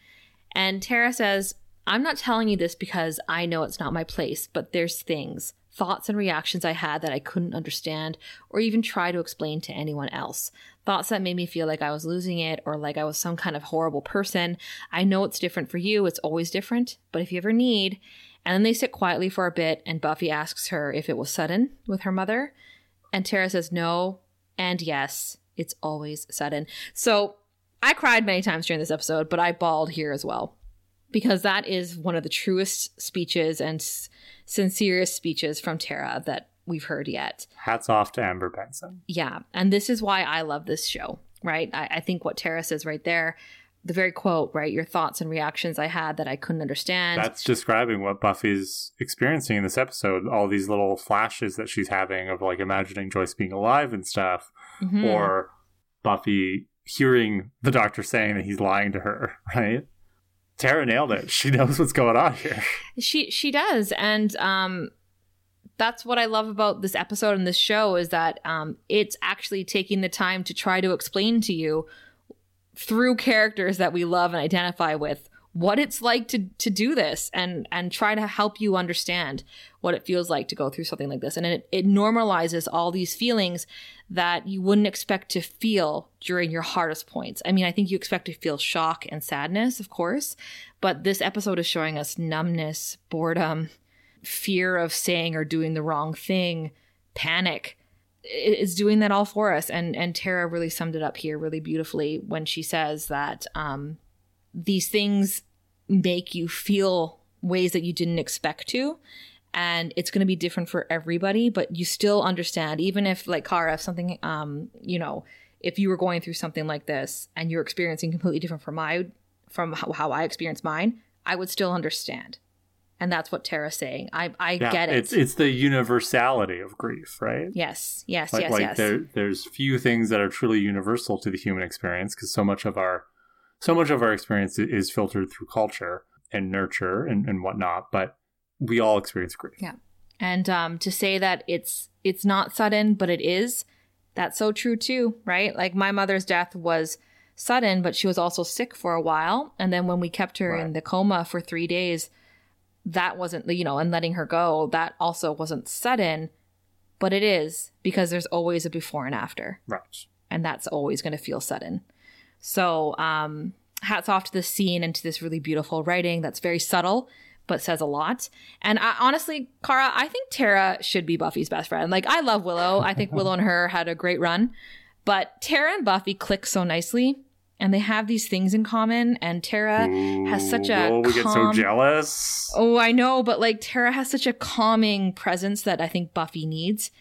And Tara says, I'm not telling you this because I know it's not my place, but there's things thoughts and reactions I had that I couldn't understand or even try to explain to anyone else. Thoughts that made me feel like I was losing it or like I was some kind of horrible person. I know it's different for you, it's always different, but if you ever need. And then they sit quietly for a bit, and Buffy asks her if it was sudden with her mother. And Tara says no and yes, it's always sudden. So I cried many times during this episode, but I bawled here as well because that is one of the truest speeches and sincerest speeches from Tara that we've heard yet. Hats off to Amber Benson. Yeah. And this is why I love this show, right? I, I think what Tara says right there, the very quote, right? Your thoughts and reactions I had that I couldn't understand. That's describing what Buffy's experiencing in this episode. All these little flashes that she's having of like imagining Joyce being alive and stuff, mm-hmm. or Buffy hearing the doctor saying that he's lying to her, right? Tara nailed it. She knows what's going on here. She she does, and um, that's what I love about this episode and this show is that um, it's actually taking the time to try to explain to you through characters that we love and identify with what it's like to to do this and and try to help you understand what it feels like to go through something like this. And it, it normalizes all these feelings that you wouldn't expect to feel during your hardest points. I mean i think you expect to feel shock and sadness of course but this episode is showing us numbness boredom fear of saying or doing the wrong thing panic. It's doing that all for us. And and tara really summed it up here really beautifully when she says that um these things make you feel ways that you didn't expect to. And it's going to be different for everybody but you still understand even if like Kara if something um you know if you were going through something like this and you're experiencing completely different from my from how, how I experienced mine I would still understand. And that's what Tara's saying. I I Yeah, get it. It's it's the universality of grief, right? yes yes like, yes like yes. there there's few things that are truly universal to the human experience because so much of our so much of our experience is filtered through culture and nurture and, and whatnot but we all experience grief. Yeah. and um, to say that it's it's not sudden but it is that's so true too right? Like my mother's death was sudden but she was also sick for a while. And then when we kept her in the coma for three days that wasn't you know and letting her go that also wasn't sudden but it is because there's always a before and after. Right. And that's always going to feel sudden. So, um, hats off to this scene and to this really beautiful writing that's very subtle but says a lot. And I, honestly, Kara, I think Tara should be Buffy's best friend. Like, I love Willow. I think Willow and her had a great run, but Tara and Buffy click so nicely. And they have these things in common, and Tara has such a oh we get so jealous Oh, I know, but like Tara has such a calming presence that I think Buffy needs.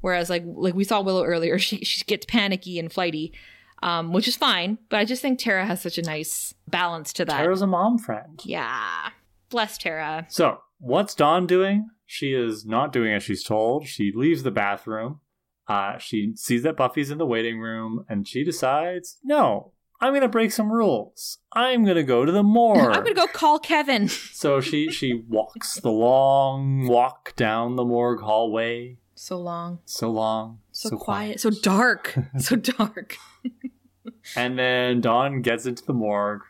Whereas like like we saw Willow earlier, she she gets panicky and flighty, um, which is fine. But I just think Tara has such a nice balance to that. tara's a mom friend yeah, bless Tara. so what's dawn doing she is not doing as she's told she leaves the bathroom uh, she sees that buffy's in the waiting room and she decides no i'm gonna break some rules i'm gonna go to the morgue I'm gonna go call Kevin. So she she walks the long walk down the morgue hallway. So long, So long, so, quiet, so dark, so dark. And then Dawn gets into the morgue.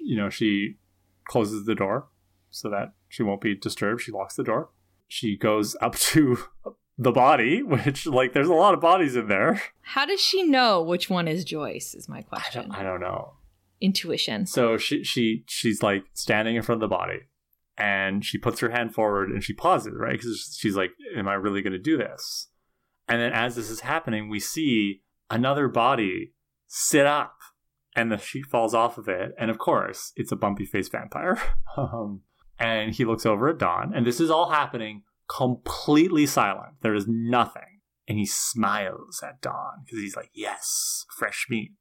You know, she closes the door so that she won't be disturbed. She locks the door. She goes up to the body, which like there's a lot of bodies in there. How does she know which one is Joyce? Is my I question. don't, I don't know. Intuition. So she she she's like standing in front of the body, and she puts her hand forward and she pauses, right? Because she's like, "Am I really going to do this?" And then as this is happening, we see another body sit up, and the sheet falls off of it, and of course, it's a bumpy faced vampire. um, and he looks over at Dawn, and this is all happening completely silent. There is nothing, and he smiles at Dawn because he's like, "Yes, fresh meat."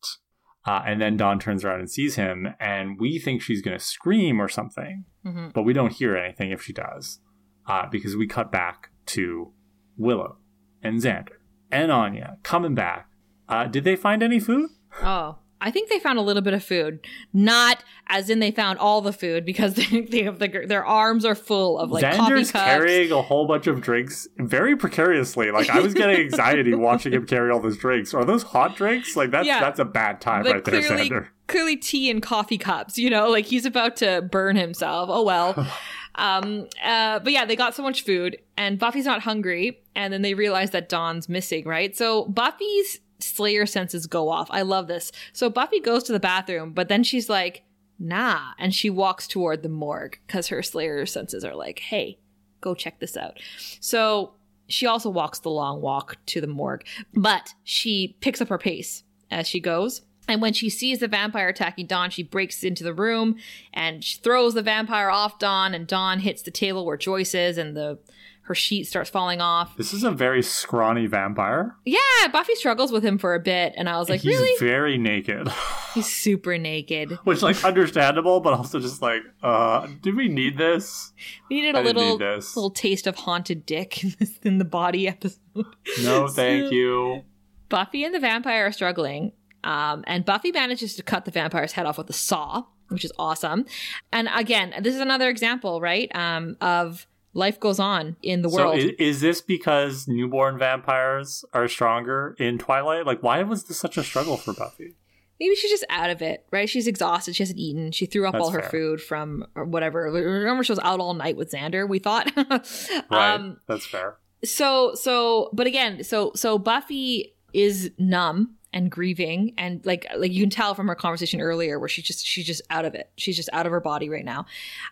Uh, and then Dawn turns around and sees him, and we think she's going to scream or something, hmm but we don't hear anything if she does, uh, because we cut back to Willow and Xander and Anya coming back. Uh, did they find any food? Oh, I think they found a little bit of food. Not as in they found all the food because they, they have the, their arms are full of like coffee Xander's cups. carrying a whole bunch of drinks very precariously. Like I was getting anxiety watching him carry all those drinks. Are those hot drinks? Like that's Yeah. that's a bad time But right there, clearly, Xander. clearly tea and coffee cups. You know, like he's about to burn himself. Oh well. um. Uh. But yeah, they got so much food, and Buffy's not hungry, and then they realize that Dawn's missing. Right. So Buffy's Slayer senses go off. I love this. So Buffy goes to the bathroom, but then she's like, "Nah," and she walks toward the morgue because her Slayer senses are like, "Hey, go check this out." So she also walks the long walk to the morgue, but she picks up her pace as she goes. And when she sees the vampire attacking Dawn, she breaks into the room and she throws the vampire off Dawn, and Dawn hits the table where Joyce is, and the her sheet starts falling off. This is a very scrawny vampire. Yeah, Buffy struggles with him for a bit, and I was like, He's really? very naked. He's super naked. Which like understandable, but also just like, uh, do we need this? We needed a I little need little taste of haunted dick in, this, in the body episode. No, thank So- you. Buffy and the vampire are struggling, um, and Buffy manages to cut the vampire's head off with a saw, which is awesome. And again, this is another example, right, um, of life goes on in the So world. is, is this because newborn vampires are stronger in Twilight? Like, why was this such a struggle for Buffy? maybe she's just out of it, right? She's exhausted. She hasn't eaten. She threw up That's all her fair. food from or whatever. Remember, she was out all night with Xander. We thought. Right. um, That's fair. so so but again so so buffy is numb and grieving and like like you can tell from her conversation earlier where she's just she's just out of it she's just out of her body right now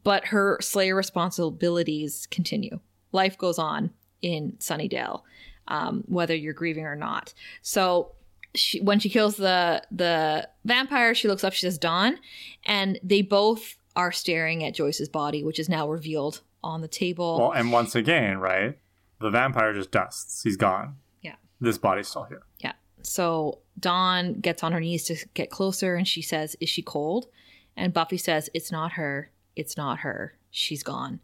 but her slayer responsibilities continue life goes on in sunnydale um, whether you're grieving or not so she, when she kills the the vampire she looks up she says dawn and they both are staring at joyce's body which is now revealed on the table Well, and once again, right? The vampire just dusts. He's gone. Yeah. This body's still here. Yeah. So Dawn gets on her knees to get closer and she says, Is she cold? And Buffy says, It's not her. It's not her. She's gone.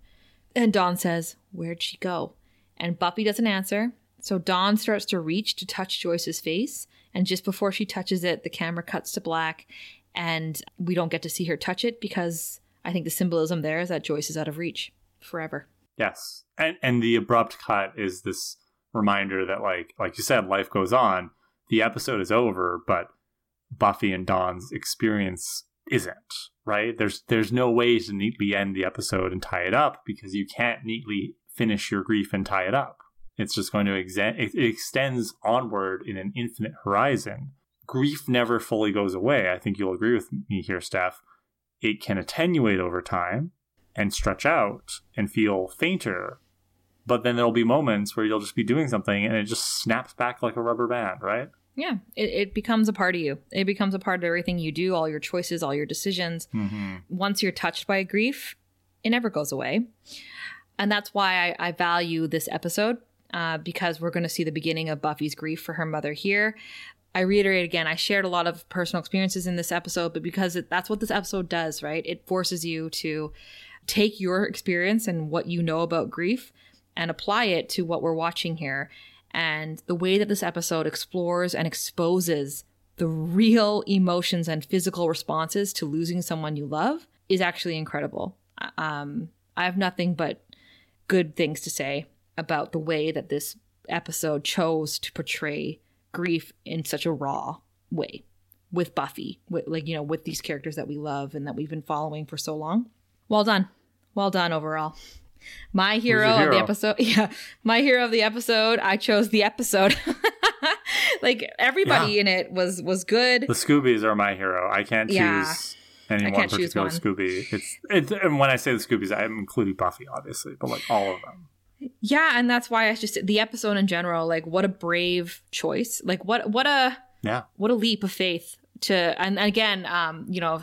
And Dawn says, Where'd she go? And Buffy doesn't answer. So Dawn starts to reach to touch Joyce's face. And just before she touches it, the camera cuts to black. And we don't get to see her touch it because I think the symbolism there is that Joyce is out of reach forever. Yes. And and the abrupt cut is this reminder that like like you said, life goes on. The episode is over, but Buffy and Dawn's experience isn't, right? There's there's no way to neatly end the episode and tie it up because you can't neatly finish your grief and tie it up. It's just going to it it extends onward in an infinite horizon. Grief never fully goes away. I think you'll agree with me here, Steph. It can attenuate over time and stretch out and feel fainter. But then there'll be moments where you'll just be doing something and it just snaps back like a rubber band, right? Yeah, it, it becomes a part of you. It becomes a part of everything you do, all your choices, all your decisions. Mm-hmm. once you're touched by grief, it never goes away. And that's why I, I value this episode uh, because we're going to see the beginning of Buffy's grief for her mother here. I reiterate again, I shared a lot of personal experiences in this episode, but because it, that's what this episode does, right? It forces you to take your experience and what you know about grief and apply it to what we're watching here. And the way that this episode explores and exposes the real emotions and physical responses to losing someone you love is actually incredible. Um, I have nothing but good things to say about the way that this episode chose to portray grief in such a raw way with Buffy, with like you know, with these characters that we love and that we've been following for so long. Well done, well done overall. My hero, your of the episode, yeah, my hero of the episode. I chose the episode. like everybody in it was was good. The Scoobies are my hero. I can't choose Yeah. any I one can't choose particular one. Scooby. It's, it's and when I say the Scoobies, I'm including Buffy, obviously, but like all of them. Yeah, and that's why I just the episode in general, like what a brave choice. Like what what a Yeah. what a leap of faith to and again, um, you know,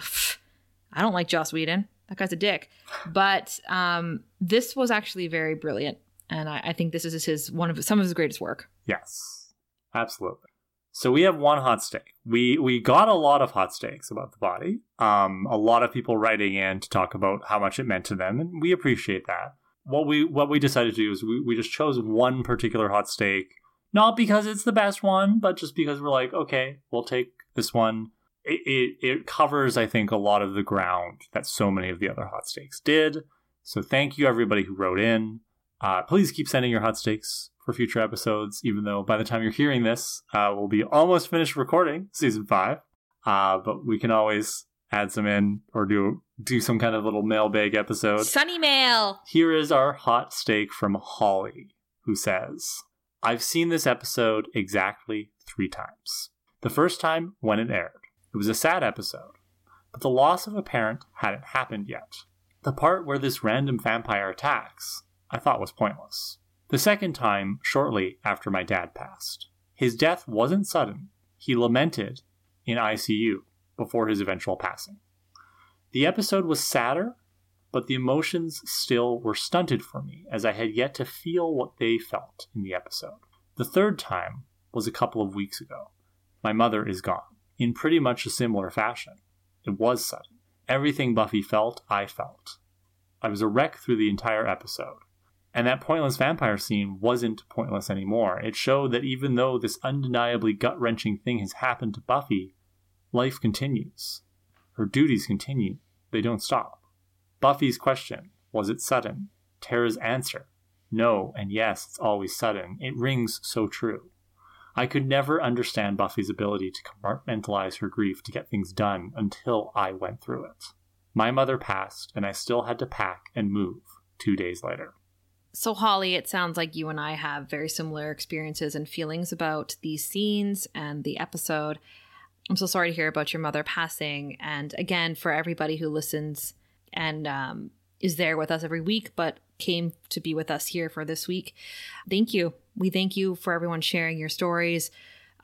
I don't like Joss Whedon. That guy's a dick. But um this was actually very brilliant. And I, I think this is his one of some of his greatest work. Yes, absolutely. So we have one hot steak. We we got a lot of hot steaks about the body. Um, a lot of people writing in to talk about how much it meant to them, and we appreciate that. What we what we decided to do is we, we just chose one particular hot steak, not because it's the best one, but just because we're like, okay, we'll take this one. It, it covers, I think, a lot of the ground that so many of the other hot steaks did. So thank you everybody who wrote in. Uh, please keep sending your hot steaks for future episodes, even though by the time you're hearing this, uh, we'll be almost finished recording season five. Uh, but we can always add some in or do do some kind of little mailbag episode. Sunny Mail. Here is our hot steak from Holly, who says, I've seen this episode exactly three times. The first time when it aired. It was a sad episode, but the loss of a parent hadn't happened yet. The part where this random vampire attacks, I thought was pointless. The second time, shortly after my dad passed. His death wasn't sudden. He lamented in ICU before his eventual passing. The episode was sadder, but the emotions still were stunted for me as I had yet to feel what they felt in the episode. The third time was a couple of weeks ago. My mother is gone, in pretty much a similar fashion. It was sudden. Everything Buffy felt, I felt. I was a wreck through the entire episode. And that pointless vampire scene wasn't pointless anymore. It showed that even though this undeniably gut wrenching thing has happened to Buffy, life continues. Her duties continue, they don't stop. Buffy's question, was it sudden? Tara's answer, no and yes, it's always sudden. It rings so true. I could never understand Buffy's ability to compartmentalize her grief to get things done until I went through it. My mother passed, and I still had to pack and move two days later. So, Holly, it sounds like you and I have very similar experiences and feelings about these scenes and the episode. I'm so sorry to hear about your mother passing. And again, for everybody who listens and um, is there with us every week, but came to be with us here for this week, thank you. We thank you for everyone sharing your stories,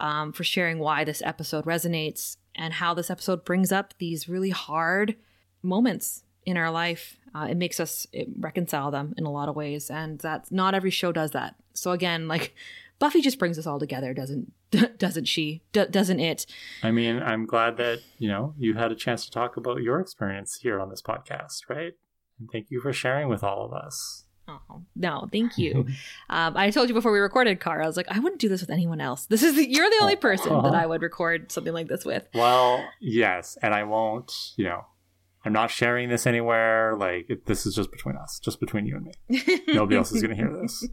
um, for sharing why this episode resonates and how this episode brings up these really hard moments in our life. Uh, it makes us reconcile them in a lot of ways, and that's not every show does that. So again, like Buffy just brings us all together, doesn't doesn't she? D- doesn't it? I mean, I'm glad that you know you had a chance to talk about your experience here on this podcast, right? And thank you for sharing with all of us. Oh no, thank you. um, I told you before we recorded, Car. I was like, I wouldn't do this with anyone else. This is the, you're the only person that I would record something like this with. Well, yes, and I won't. You know, I'm not sharing this anywhere. Like it, this is just between us, just between you and me. Nobody else is going to hear this.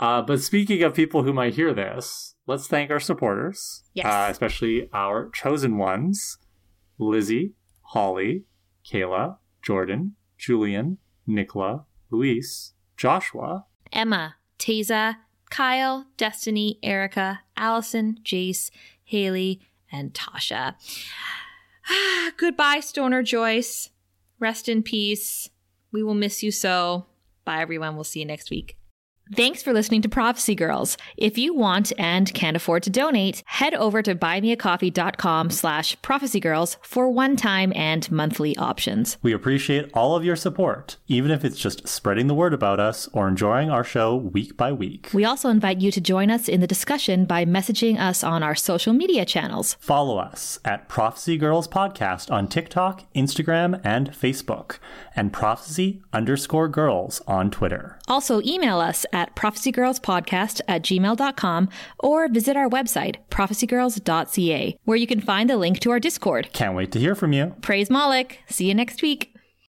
Uh, but speaking of people who might hear this, let's thank our supporters, yes. uh, especially our chosen ones: Lizzie, Holly, Kayla, Jordan, Julian, Nicola, Luis, Joshua, Emma, Teza, Kyle, Destiny, Erica, Allison, Jace, Haley, and Tasha. Goodbye, Stoner Joyce. Rest in peace. We will miss you so. Bye, everyone. We'll see you next week. Thanks for listening to Prophecy Girls. If you want and can't afford to donate, head over to buymeacoffee.com slash prophecygirls for one-time and monthly options. We appreciate all of your support, even if it's just spreading the word about us or enjoying our show week by week. We also invite you to join us in the discussion by messaging us on our social media channels. Follow us at Prophecy Girls Podcast on TikTok, Instagram, and Facebook, and Prophecy underscore girls on Twitter. Also email us at prophecygirlspodcast at gmail.com or visit our website, prophecygirls.ca, where you can find the link to our Discord. Can't wait to hear from you. Praise Moloch. See you next week.